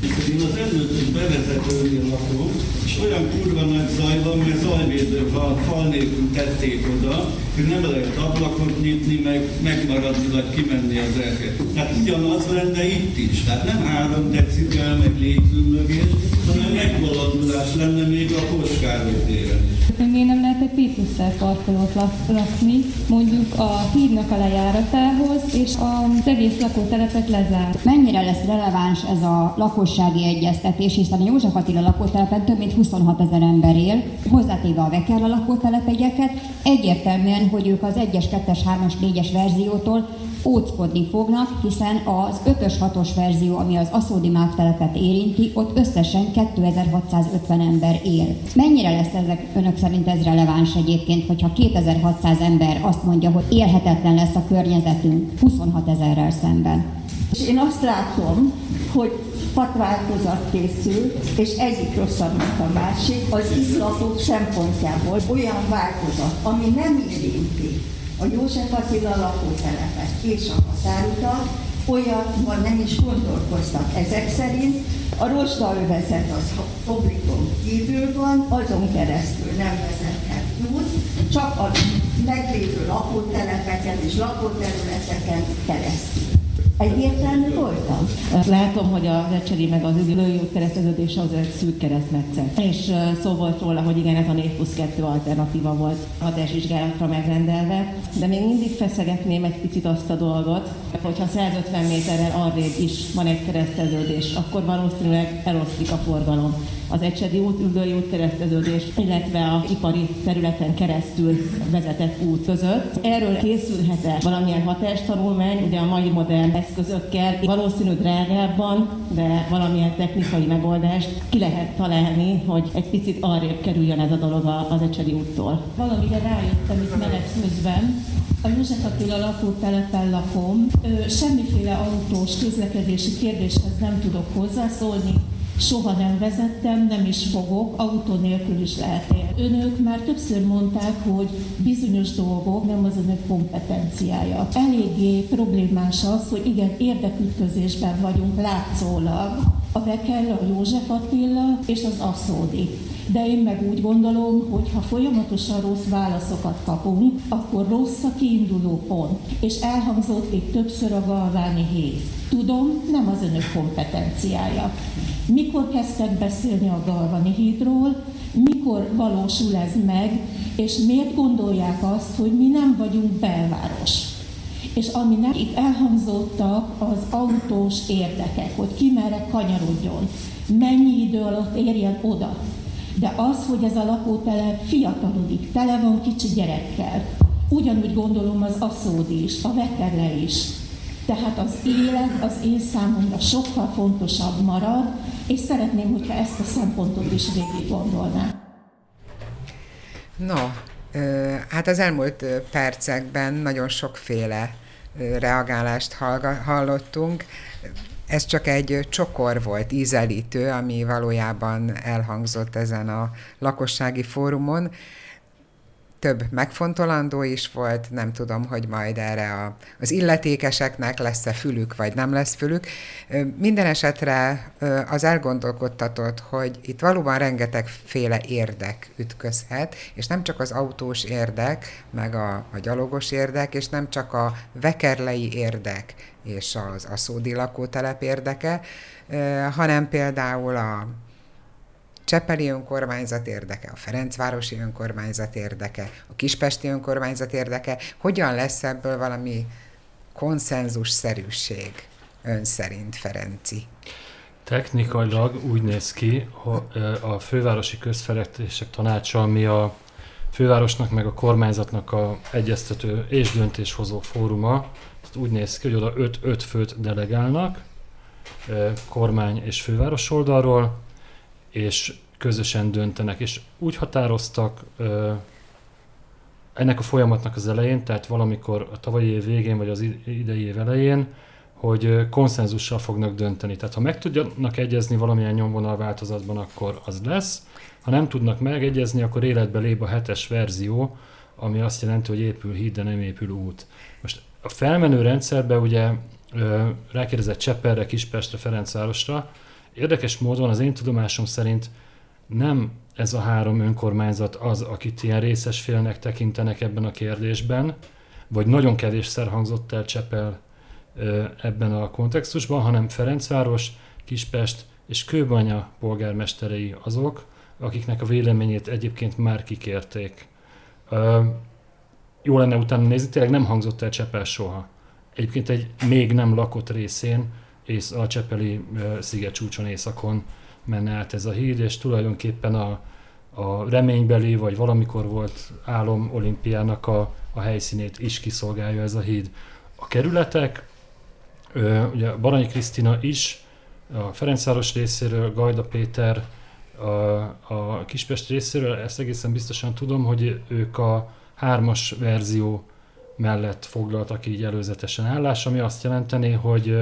Én az előző bevezetőnél lakom, és olyan kurva nagy zaj van, mert zajvédő fal, fal nélkül tették oda, hogy nem lehet ablakot nyitni, meg megmaradni, vagy kimenni az elfér. Tehát ugyanaz lenne itt is. Tehát nem három decibel, meg légzümmögés, hanem megvaladulás lenne még a Koskároly téren is. Miért nem lehet egy Pétusszer parkolót lakni, mondjuk a hídnak a lejáratához, és az egész lakótelepet lezár. Mennyire lesz releváns ez a lakossági egyeztetés, hiszen a József Attila lakótelepen több mint 26 ezer ember él, hozzátéve a Vekerla lakótelepegyeket, egyértelműen, hogy ők az 1-es, 2-es, 3-as, 4-es verziótól óckodni fognak, hiszen az 5-ös, 6-os verzió, ami az Aszódi telepet érinti, ott összesen 2650 ember él. Mennyire lesz ezek önök szerint ez releváns egyébként, hogyha 2600 ember azt mondja, hogy élhetetlen lesz a környezetünk 26 ezerrel szemben? És én azt látom, hogy hat változat készül, és egyik rosszabb, mint a másik, az iszlatok szempontjából olyan változat, ami nem érinti a József Attila lakótelepet és a határutat, olyanban nem is gondolkoztak ezek szerint. A rozsdaövezet az obligon kívül van, azon keresztül nem vezethet út, csak a meglévő lakótelepeken és lakóterületeken keresztül. Egyértelmű voltam? Látom, hogy a Recseri meg az út kereszteződése az egy szűk keresztmetszet. És szó volt róla, hogy igen, ez a 4 plusz 2 alternatíva volt hatásvizsgálatra megrendelve, de még mindig feszegetném egy picit azt a dolgot, hogyha 150 méterrel arrébb is van egy kereszteződés, akkor valószínűleg eloszlik a forgalom az Ecsedi út, Üldői út kereszteződés, illetve a ipari területen keresztül vezetett út között. Erről készülhet-e valamilyen hatástanulmány, ugye a mai modern eszközökkel, valószínű drágábban, de valamilyen technikai megoldást ki lehet találni, hogy egy picit arrébb kerüljön ez a dolog az Ecsedi úttól. Valamire rájöttem itt menet közben, a József Attila lakótelepen lakom, semmiféle autós közlekedési kérdéshez nem tudok hozzászólni, soha nem vezettem, nem is fogok, autó nélkül is lehet élni. Önök már többször mondták, hogy bizonyos dolgok nem az önök kompetenciája. Eléggé problémás az, hogy igen, érdekütközésben vagyunk látszólag, a A Vekella, a József Attila és az Aszódi. De én meg úgy gondolom, hogy ha folyamatosan rossz válaszokat kapunk, akkor rossz a kiinduló pont. És elhangzott itt többször a Galváni hív. Tudom, nem az önök kompetenciája. Mikor kezdtek beszélni a Galvani hídról, mikor valósul ez meg, és miért gondolják azt, hogy mi nem vagyunk belváros. És ami nem itt elhangzottak, az autós érdekek, hogy ki merre kanyarodjon, mennyi idő alatt érjen oda. De az, hogy ez a lakótelep fiatalodik, tele van kicsi gyerekkel, ugyanúgy gondolom az Aszódi is, a Vekerle is. Tehát az élet az én számomra sokkal fontosabb marad, és szeretném, hogyha ezt a szempontot is végig gondolná. No, hát az elmúlt percekben nagyon sokféle reagálást hallottunk. Ez csak egy csokor volt, ízelítő, ami valójában elhangzott ezen a lakossági fórumon több megfontolandó is volt, nem tudom, hogy majd erre a, az illetékeseknek lesz-e fülük, vagy nem lesz fülük. Minden esetre az elgondolkodtatott, hogy itt valóban rengetegféle érdek ütközhet, és nem csak az autós érdek, meg a, a gyalogos érdek, és nem csak a vekerlei érdek és az aszódi lakótelep érdeke, hanem például a Csepeli önkormányzat érdeke, a Ferencvárosi önkormányzat érdeke, a Kispesti önkormányzat érdeke, hogyan lesz ebből valami konszenzus-szerűség ön szerint, Ferenci? Technikailag úgy néz ki, hogy a fővárosi közfejlesztések tanácsa, ami a fővárosnak meg a kormányzatnak a egyeztető és döntéshozó fóruma, úgy néz ki, hogy oda 5 főt delegálnak, kormány és főváros oldalról, és közösen döntenek, és úgy határoztak ennek a folyamatnak az elején, tehát valamikor a tavalyi év végén, vagy az idei év elején, hogy konszenzussal fognak dönteni. Tehát ha meg tudjanak egyezni valamilyen nyomvonal változatban, akkor az lesz. Ha nem tudnak megegyezni, akkor életbe lép a hetes verzió, ami azt jelenti, hogy épül híd, de nem épül út. Most a felmenő rendszerbe ugye rákérdezett Csepperre, Kispestre, Ferencvárosra, Érdekes módon az én tudomásom szerint nem ez a három önkormányzat az, akit ilyen részes félnek tekintenek ebben a kérdésben, vagy nagyon kevésszer hangzott el Csepel ebben a kontextusban, hanem Ferencváros, Kispest és Kőbanya polgármesterei azok, akiknek a véleményét egyébként már kikérték. Jó lenne utána nézni, tényleg nem hangzott el Csepel soha. Egyébként egy még nem lakott részén ész, a Csepeli sziget csúcson északon menne át ez a híd, és tulajdonképpen a, a reménybeli, vagy valamikor volt álom olimpiának a, a helyszínét is kiszolgálja ez a híd. A kerületek, ugye Baranyi Krisztina is, a Ferencváros részéről, Gajda Péter, a, a Kispest részéről, ezt egészen biztosan tudom, hogy ők a hármas verzió mellett foglaltak így előzetesen állás, ami azt jelenteni, hogy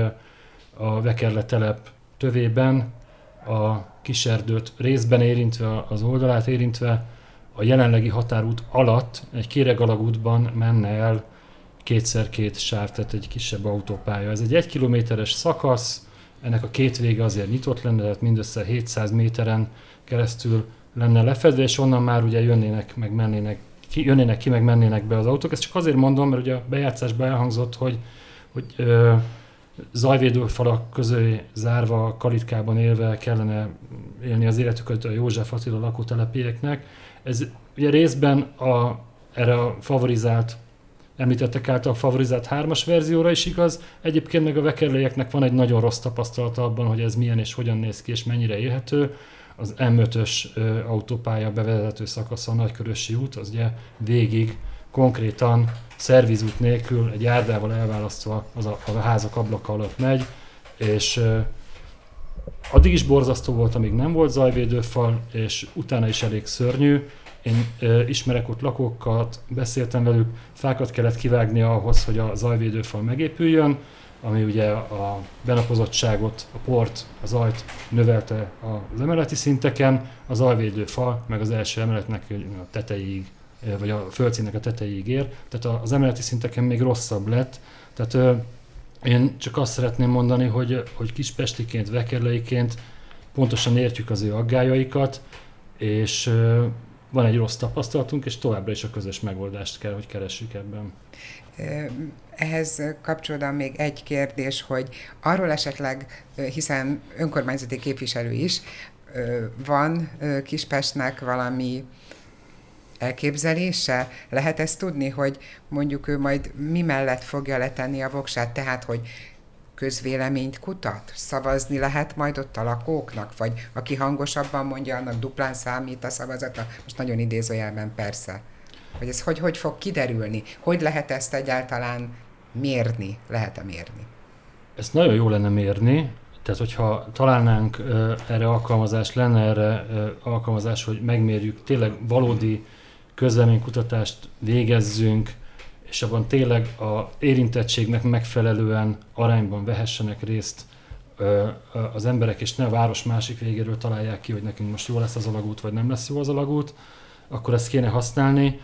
a Vekerle telep tövében a kiserdőt részben érintve, az oldalát érintve, a jelenlegi határút alatt egy kéregalagútban menne el kétszer két sáv, tehát egy kisebb autópálya. Ez egy egy kilométeres szakasz, ennek a két vége azért nyitott lenne, tehát mindössze 700 méteren keresztül lenne lefedve, és onnan már ugye jönnének, meg mennének, ki, jönnének ki, meg mennének be az autók. Ezt csak azért mondom, mert ugye a bejátszásban elhangzott, hogy, hogy ö, zajvédő falak közé zárva, kalitkában élve kellene élni az életüket a József Attila lakótelepieknek. Ez ugye részben a, erre a favorizált említettek által a favorizált hármas verzióra is igaz. Egyébként meg a vekerlejeknek van egy nagyon rossz tapasztalata abban, hogy ez milyen és hogyan néz ki és mennyire élhető. Az M5-ös autópálya bevezető szakasza a Nagykörösi út, az ugye végig konkrétan szervizút nélkül egy járdával elválasztva az a, a házak ablaka alatt megy, és addig is borzasztó volt, amíg nem volt zajvédőfal, és utána is elég szörnyű. Én uh, ismerek ott lakókat, beszéltem velük, fákat kellett kivágni ahhoz, hogy a zajvédőfal megépüljön, ami ugye a benapozottságot, a port, az ajt növelte az emeleti szinteken, az zajvédőfal meg az első emeletnek a tetejéig vagy a földszínnek a tetejéig ér, tehát az emeleti szinteken még rosszabb lett, tehát Én csak azt szeretném mondani, hogy, hogy kispestiként, vekerleiként pontosan értjük az ő aggájaikat, és van egy rossz tapasztalatunk, és továbbra is a közös megoldást kell, hogy keressük ebben. Ehhez kapcsolódóan még egy kérdés, hogy arról esetleg, hiszen önkormányzati képviselő is, van Kispestnek valami elképzelése? Lehet ezt tudni, hogy mondjuk ő majd mi mellett fogja letenni a voksát, tehát hogy közvéleményt kutat? Szavazni lehet majd ott a lakóknak? Vagy aki hangosabban mondja, annak duplán számít a szavazata? Most nagyon idézőjelben persze. Hogy ez hogy, hogy fog kiderülni? Hogy lehet ezt egyáltalán mérni? Lehet-e mérni? Ezt nagyon jó lenne mérni, tehát, hogyha találnánk uh, erre alkalmazás, lenne erre uh, alkalmazás, hogy megmérjük, tényleg valódi közleménykutatást végezzünk, és abban tényleg a érintettségnek megfelelően arányban vehessenek részt az emberek, és ne a város másik végéről találják ki, hogy nekünk most jó lesz az alagút, vagy nem lesz jó az alagút, akkor ezt kéne használni.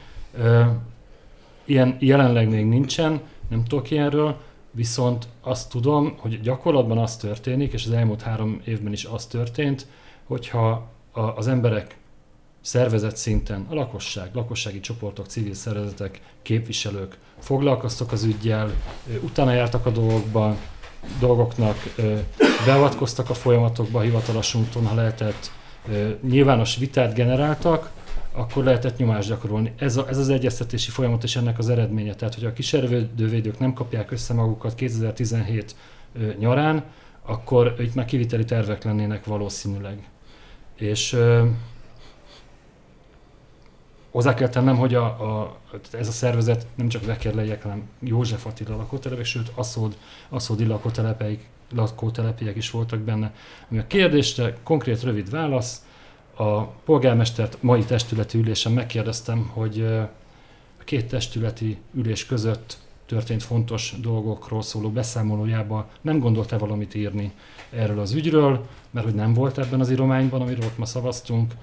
Ilyen jelenleg még nincsen, nem tudok ilyenről, Viszont azt tudom, hogy gyakorlatban az történik, és az elmúlt három évben is az történt, hogyha az emberek szervezet szinten, a lakosság, lakossági csoportok, civil szervezetek, képviselők foglalkoztak az ügyjel, utána jártak a dolgokban, dolgoknak, beavatkoztak a folyamatokba hivatalos úton, ha lehetett, nyilvános vitát generáltak, akkor lehetett nyomást gyakorolni. Ez, a, ez az egyeztetési folyamat és ennek az eredménye. Tehát, hogy a kísérődővédők nem kapják össze magukat 2017 ö, nyarán, akkor itt már kiviteli tervek lennének valószínűleg. És hozzá kell tennem, hogy a, a, ez a szervezet nem csak Vekerlejek, hanem József Attila lakótelepek, sőt Aszód, Aszódi lakótelepek, lakótelepiek is voltak benne. Ami a kérdésre konkrét rövid válasz, a polgármestert mai testületi ülésen megkérdeztem, hogy a két testületi ülés között történt fontos dolgokról szóló beszámolójában nem gondolt-e valamit írni erről az ügyről, mert hogy nem volt ebben az írományban, amiről ott ma szavaztunk,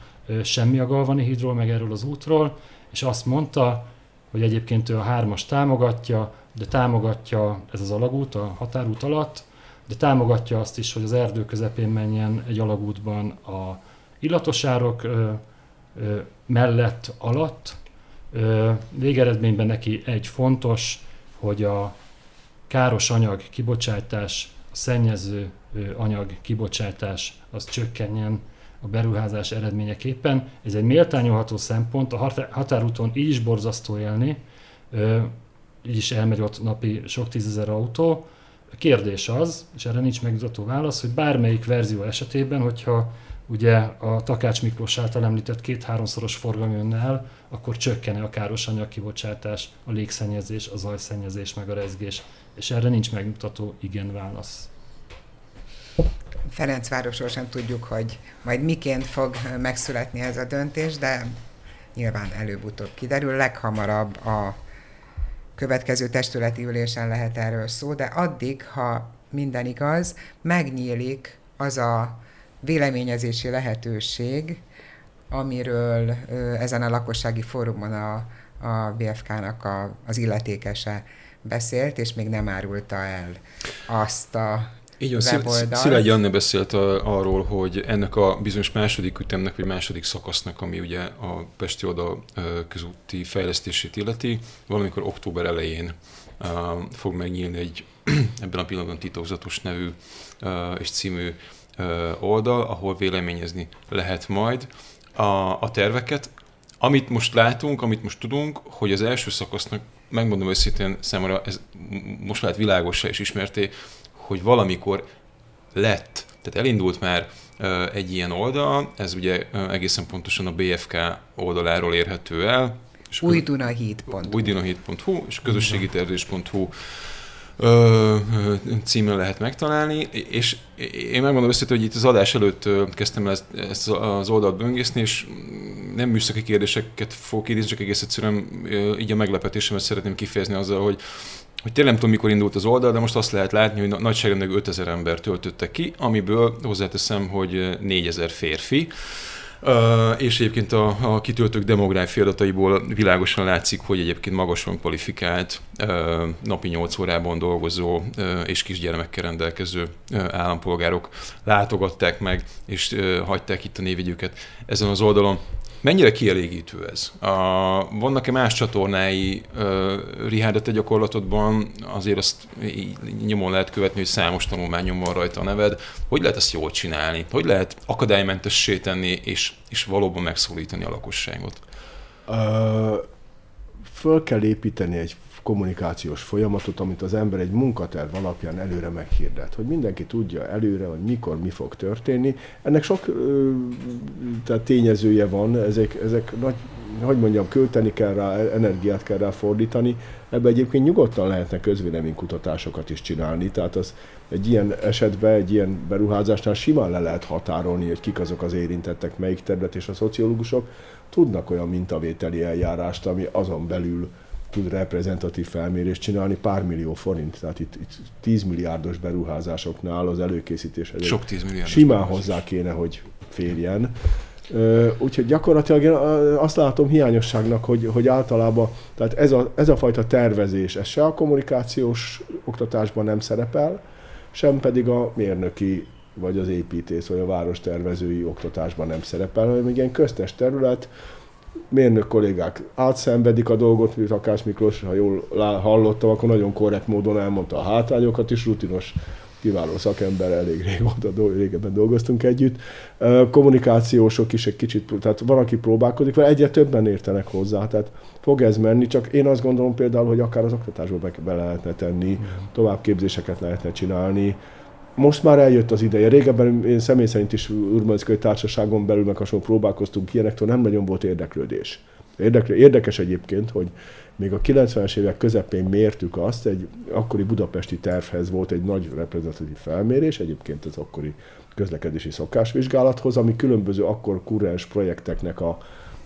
semmi a Galvani hídról, meg erről az útról, és azt mondta, hogy egyébként ő a hármas támogatja, de támogatja ez az alagút a határút alatt, de támogatja azt is, hogy az erdő közepén menjen egy alagútban a illatosárok ö, ö, mellett, alatt. Ö, végeredményben neki egy fontos, hogy a káros anyag kibocsátás, a szennyező anyag kibocsátás az csökkenjen a beruházás eredményeképpen. Ez egy méltányolható szempont, a határúton így is borzasztó élni, így is elmegy ott napi sok tízezer autó. A kérdés az, és erre nincs megmutató válasz, hogy bármelyik verzió esetében, hogyha ugye a Takács Miklós által említett két-háromszoros forgalom jönne el, akkor csökkene a káros anyagkibocsátás, a légszennyezés, a zajszennyezés, meg a rezgés. És erre nincs megmutató igen válasz. Ferencvárosról sem tudjuk, hogy majd miként fog megszületni ez a döntés, de nyilván előbb-utóbb kiderül. Leghamarabb a következő testületi ülésen lehet erről szó, de addig, ha minden igaz, megnyílik az a véleményezési lehetőség, amiről ezen a lakossági fórumon a, a BFK-nak a, az illetékese beszélt, és még nem árulta el azt a így van, Szilágy Anne beszélt a, arról, hogy ennek a bizonyos második ütemnek, vagy második szakasznak, ami ugye a Pesti oda közúti fejlesztését illeti, valamikor október elején fog megnyílni egy ebben a pillanatban titokzatos nevű és című oldal, ahol véleményezni lehet majd a, a terveket. Amit most látunk, amit most tudunk, hogy az első szakasznak, megmondom őszintén, számomra ez most lehet világosra és ismerté, hogy valamikor lett, tehát elindult már egy ilyen oldal, ez ugye egészen pontosan a BFK oldaláról érhető el. Újdunahíd.hu Újdunahíd.hu és közösségitervezés.hu címen lehet megtalálni, és én megmondom összető, hogy itt az adás előtt kezdtem el ezt, ezt az oldalt böngészni, és nem műszaki kérdéseket fogok idézni, csak egész egyszerűen így a meglepetésemet szeretném kifejezni azzal, hogy hogy tényleg nem tudom, mikor indult az oldal, de most azt lehet látni, hogy nagyságrendek 5000 ember töltötte ki, amiből hozzáteszem, hogy 4000 férfi. Uh, és egyébként a, a kitöltők demográfia adataiból világosan látszik, hogy egyébként magasan kvalifikált, uh, napi 8 órában dolgozó uh, és kisgyermekkel rendelkező állampolgárok látogatták meg, és hagyták itt a névjegyüket ezen az oldalon. Mennyire kielégítő ez? A, vannak-e más csatornái uh, Rihárd, te gyakorlatodban? Azért azt nyomon lehet követni, hogy számos tanulmányon van rajta a neved. Hogy lehet ezt jól csinálni? Hogy lehet akadálymentessé tenni és, és valóban megszólítani a lakosságot? Uh, föl kell építeni egy kommunikációs folyamatot, amit az ember egy munkaterv alapján előre meghirdet, hogy mindenki tudja előre, hogy mikor mi fog történni. Ennek sok tehát tényezője van, ezek, ezek nagy, hogy mondjam, költeni kell rá, energiát kell rá fordítani. Ebbe egyébként nyugodtan lehetne közvéleménykutatásokat is csinálni, tehát az egy ilyen esetben, egy ilyen beruházásnál simán le lehet határolni, hogy kik azok az érintettek, melyik terület, és a szociológusok tudnak olyan mintavételi eljárást, ami azon belül tud reprezentatív felmérést csinálni, pár millió forint, tehát itt, itt 10 milliárdos beruházásoknál az előkészítéshez Sok 10 milliárdos simán hozzá kéne, hogy férjen. Úgyhogy gyakorlatilag én azt látom hiányosságnak, hogy, hogy általában, tehát ez a, ez a fajta tervezés, ez se a kommunikációs oktatásban nem szerepel, sem pedig a mérnöki, vagy az építész, vagy a várostervezői oktatásban nem szerepel, hanem egy ilyen köztes terület, mérnök kollégák átszenvedik a dolgot, mint Akás Miklós, ha jól hallottam, akkor nagyon korrekt módon elmondta a hátrányokat is, rutinos kiváló szakember, elég régóta, régebben dolgoztunk együtt. Kommunikációsok is egy kicsit, tehát van, aki próbálkozik, vagy egyre többen értenek hozzá, tehát fog ez menni, csak én azt gondolom például, hogy akár az oktatásba be, be lehetne tenni, továbbképzéseket lehetne csinálni, most már eljött az ideje. Régebben én személy szerint is urbanszkai társaságon belül meg hasonló próbálkoztunk ilyenektől, nem nagyon volt érdeklődés. Érdekle, érdekes egyébként, hogy még a 90-es évek közepén mértük azt, egy akkori budapesti tervhez volt egy nagy reprezentatív felmérés, egyébként az akkori közlekedési szokásvizsgálathoz, ami különböző akkor kurrens projekteknek a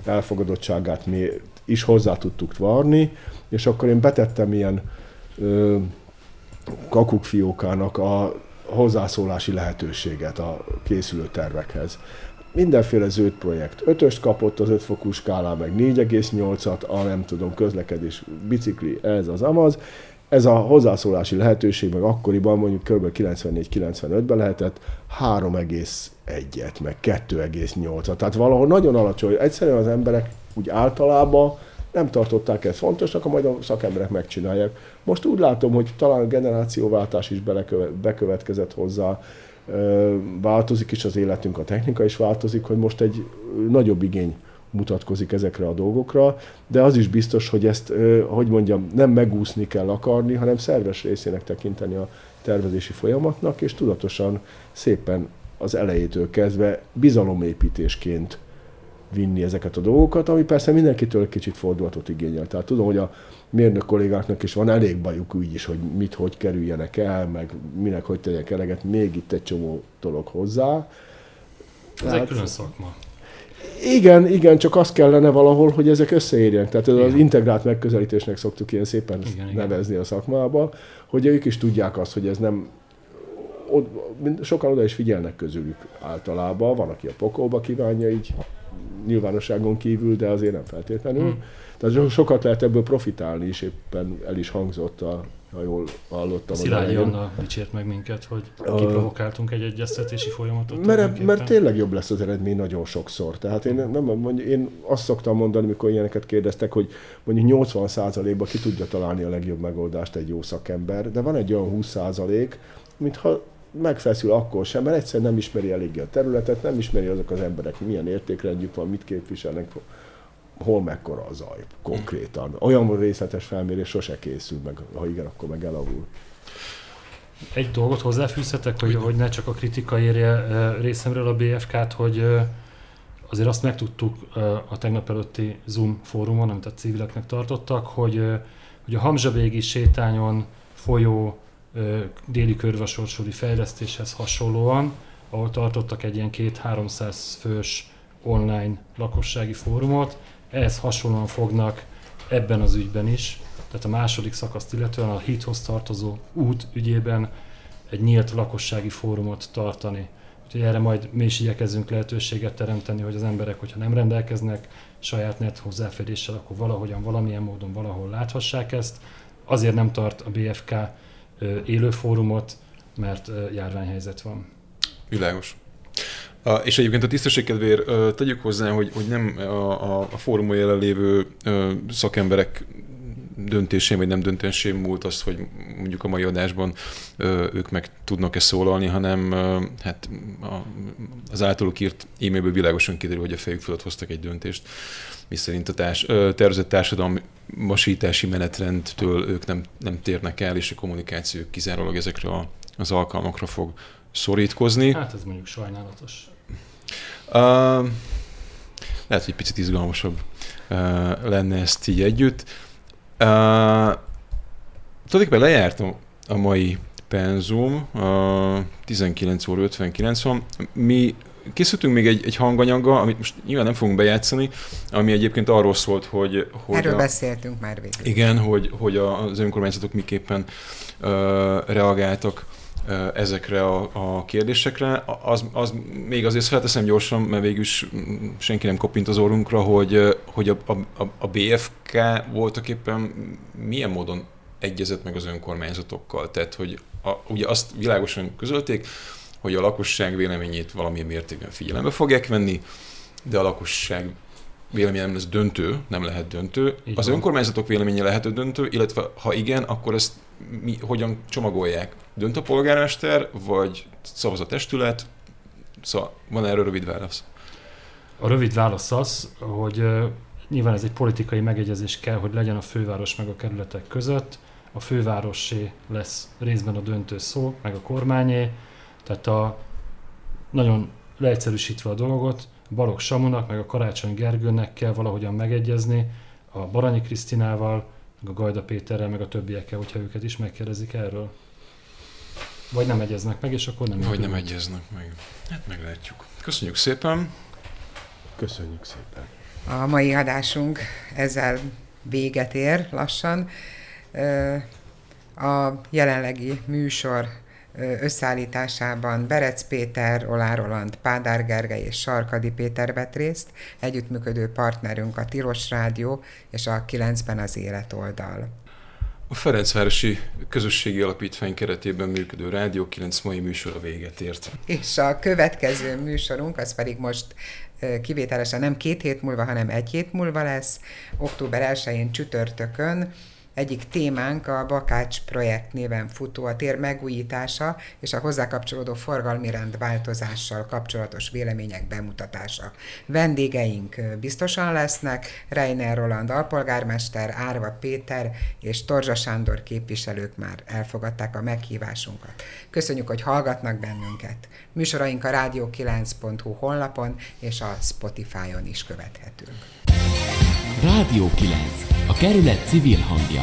elfogadottságát mi is hozzá tudtuk varni, és akkor én betettem ilyen ö, kakukfiókának a hozzászólási lehetőséget a készülő tervekhez. Mindenféle zöld projekt. Ötöst kapott az ötfokú skálán, meg 4,8-at, a nem tudom, közlekedés, bicikli, ez az amaz. Ez a hozzászólási lehetőség meg akkoriban mondjuk kb. 94-95-ben lehetett 3,1-et, meg 2,8-at. Tehát valahol nagyon alacsony. Egyszerűen az emberek úgy általában nem tartották ezt fontosnak, majd a szakemberek megcsinálják. Most úgy látom, hogy talán a generációváltás is bekövetkezett hozzá, változik is az életünk, a technika is változik, hogy most egy nagyobb igény mutatkozik ezekre a dolgokra, de az is biztos, hogy ezt, hogy mondjam, nem megúszni kell akarni, hanem szerves részének tekinteni a tervezési folyamatnak, és tudatosan szépen az elejétől kezdve bizalomépítésként vinni ezeket a dolgokat, ami persze mindenkitől kicsit fordulatot igényel. Tehát tudom, hogy a mérnök kollégáknak is van elég bajuk úgy is, hogy mit, hogy kerüljenek el, meg minek, hogy tegyenek eleget, még itt egy csomó dolog hozzá. Ez Tehát, egy külön szakma. Igen, igen, csak azt kellene valahol, hogy ezek összeérjenek. Tehát ez az integrált megközelítésnek szoktuk ilyen szépen igen, nevezni igen. a szakmába, hogy ők is tudják azt, hogy ez nem sokan oda is figyelnek közülük általában, van, aki a pokolba kívánja így nyilvánosságon kívül, de azért nem feltétlenül. Hmm. Tehát sokat lehet ebből profitálni, és éppen el is hangzott a ha jól hallottam. Szilágyi Anna dicsért meg minket, hogy kiprovokáltunk egy egyeztetési folyamatot. Mert, mert tényleg jobb lesz az eredmény nagyon sokszor. Tehát én, nem, mondjuk, én azt szoktam mondani, mikor ilyeneket kérdeztek, hogy mondjuk 80%-ban ki tudja találni a legjobb megoldást egy jó szakember, de van egy olyan 20%, mintha megfeszül akkor sem, mert egyszerűen nem ismeri eléggé a területet, nem ismeri azok az emberek, milyen értékrendjük van, mit képviselnek, hol mekkora a zaj konkrétan. Olyan részletes felmérés sose készül meg, ha igen, akkor meg elavul. Egy dolgot hozzáfűzhetek, hogy, hogy ne csak a kritika érje részemről a BFK-t, hogy azért azt megtudtuk a tegnap előtti Zoom fórumon, amit a civileknek tartottak, hogy, hogy a Hamzsabégi sétányon folyó déli körvasorsori fejlesztéshez hasonlóan, ahol tartottak egy ilyen két-háromszáz fős online lakossági fórumot, ehhez hasonlóan fognak ebben az ügyben is, tehát a második szakaszt illetően a hithoz tartozó út ügyében egy nyílt lakossági fórumot tartani. Úgyhogy erre majd mi is igyekezzünk lehetőséget teremteni, hogy az emberek, hogyha nem rendelkeznek saját net hozzáféréssel, akkor valahogyan, valamilyen módon valahol láthassák ezt. Azért nem tart a BFK élő fórumot, mert járványhelyzet van. Világos. A, és egyébként a tisztesség kedvéért tegyük hozzá, hogy, hogy nem a, a, a fórumon jelenlévő szakemberek döntésén vagy nem döntésén múlt az, hogy mondjuk a mai adásban ők meg tudnak-e szólalni, hanem hát az általuk írt e-mailből világosan kiderül, hogy a fejük fölött hoztak egy döntést, miszerint a társ, tervezett társadalmi masítási menetrendtől ők nem, nem térnek el, és a kommunikáció kizárólag ezekre a, az alkalmakra fog szorítkozni. Hát ez mondjuk sajnálatos. Uh, lehet, hogy egy picit izgalmasabb uh, lenne ezt így együtt. Uh, tulajdonképpen lejártam a mai penzum, uh, 19 óra 59 van. Mi készültünk még egy, egy hanganyaggal, amit most nyilván nem fogunk bejátszani, ami egyébként arról szólt, hogy... hogy Erről a, beszéltünk már végül. Igen, hogy, hogy az önkormányzatok miképpen uh, reagáltak ezekre a, a kérdésekre. Az, az még azért felteszem gyorsan, mert végül is senki nem kopint az orrunkra, hogy, hogy a, a, a BFK voltak éppen milyen módon egyezett meg az önkormányzatokkal. Tehát, hogy a, ugye azt világosan közölték, hogy a lakosság véleményét valamilyen mértékben figyelembe fogják venni, de a lakosság véleménye nem lesz döntő, nem lehet döntő. Így az van. önkormányzatok véleménye lehet döntő, illetve ha igen, akkor ezt mi, hogyan csomagolják? Dönt a polgármester, vagy szavaz a testület? Szóval van erről rövid válasz? A rövid válasz az, hogy nyilván ez egy politikai megegyezés kell, hogy legyen a főváros meg a kerületek között. A fővárosé lesz részben a döntő szó, meg a kormányé. Tehát a nagyon leegyszerűsítve a dolgot, Balogh Samunak, meg a Karácsony Gergőnek kell valahogyan megegyezni, a Baranyi Krisztinával, meg a Gajda Péterrel, meg a többiekkel, hogyha őket is megkérdezik erről. Vagy nem egyeznek meg, és akkor nem Vagy nem egyeznek meg. Hát meglátjuk. Köszönjük szépen. Köszönjük szépen. A mai adásunk ezzel véget ér lassan. A jelenlegi műsor összeállításában Berec Péter, Olár Roland, Pádár Gergely és Sarkadi Péter vett részt, együttműködő partnerünk a Tilos Rádió és a 9-ben az Életoldal. A Ferencvárosi Közösségi Alapítvány keretében működő Rádió 9 mai műsora véget ért. És a következő műsorunk, az pedig most kivételesen nem két hét múlva, hanem egy hét múlva lesz, október 1-én csütörtökön, egyik témánk a Bakács projekt néven futó a tér megújítása és a hozzá kapcsolódó forgalmi rend változással kapcsolatos vélemények bemutatása. Vendégeink biztosan lesznek, Reiner Roland alpolgármester, Árva Péter és Torzsa Sándor képviselők már elfogadták a meghívásunkat. Köszönjük, hogy hallgatnak bennünket. Műsoraink a rádió9.hu honlapon és a Spotify-on is követhetők. Rádió 9. A kerület civil hangja.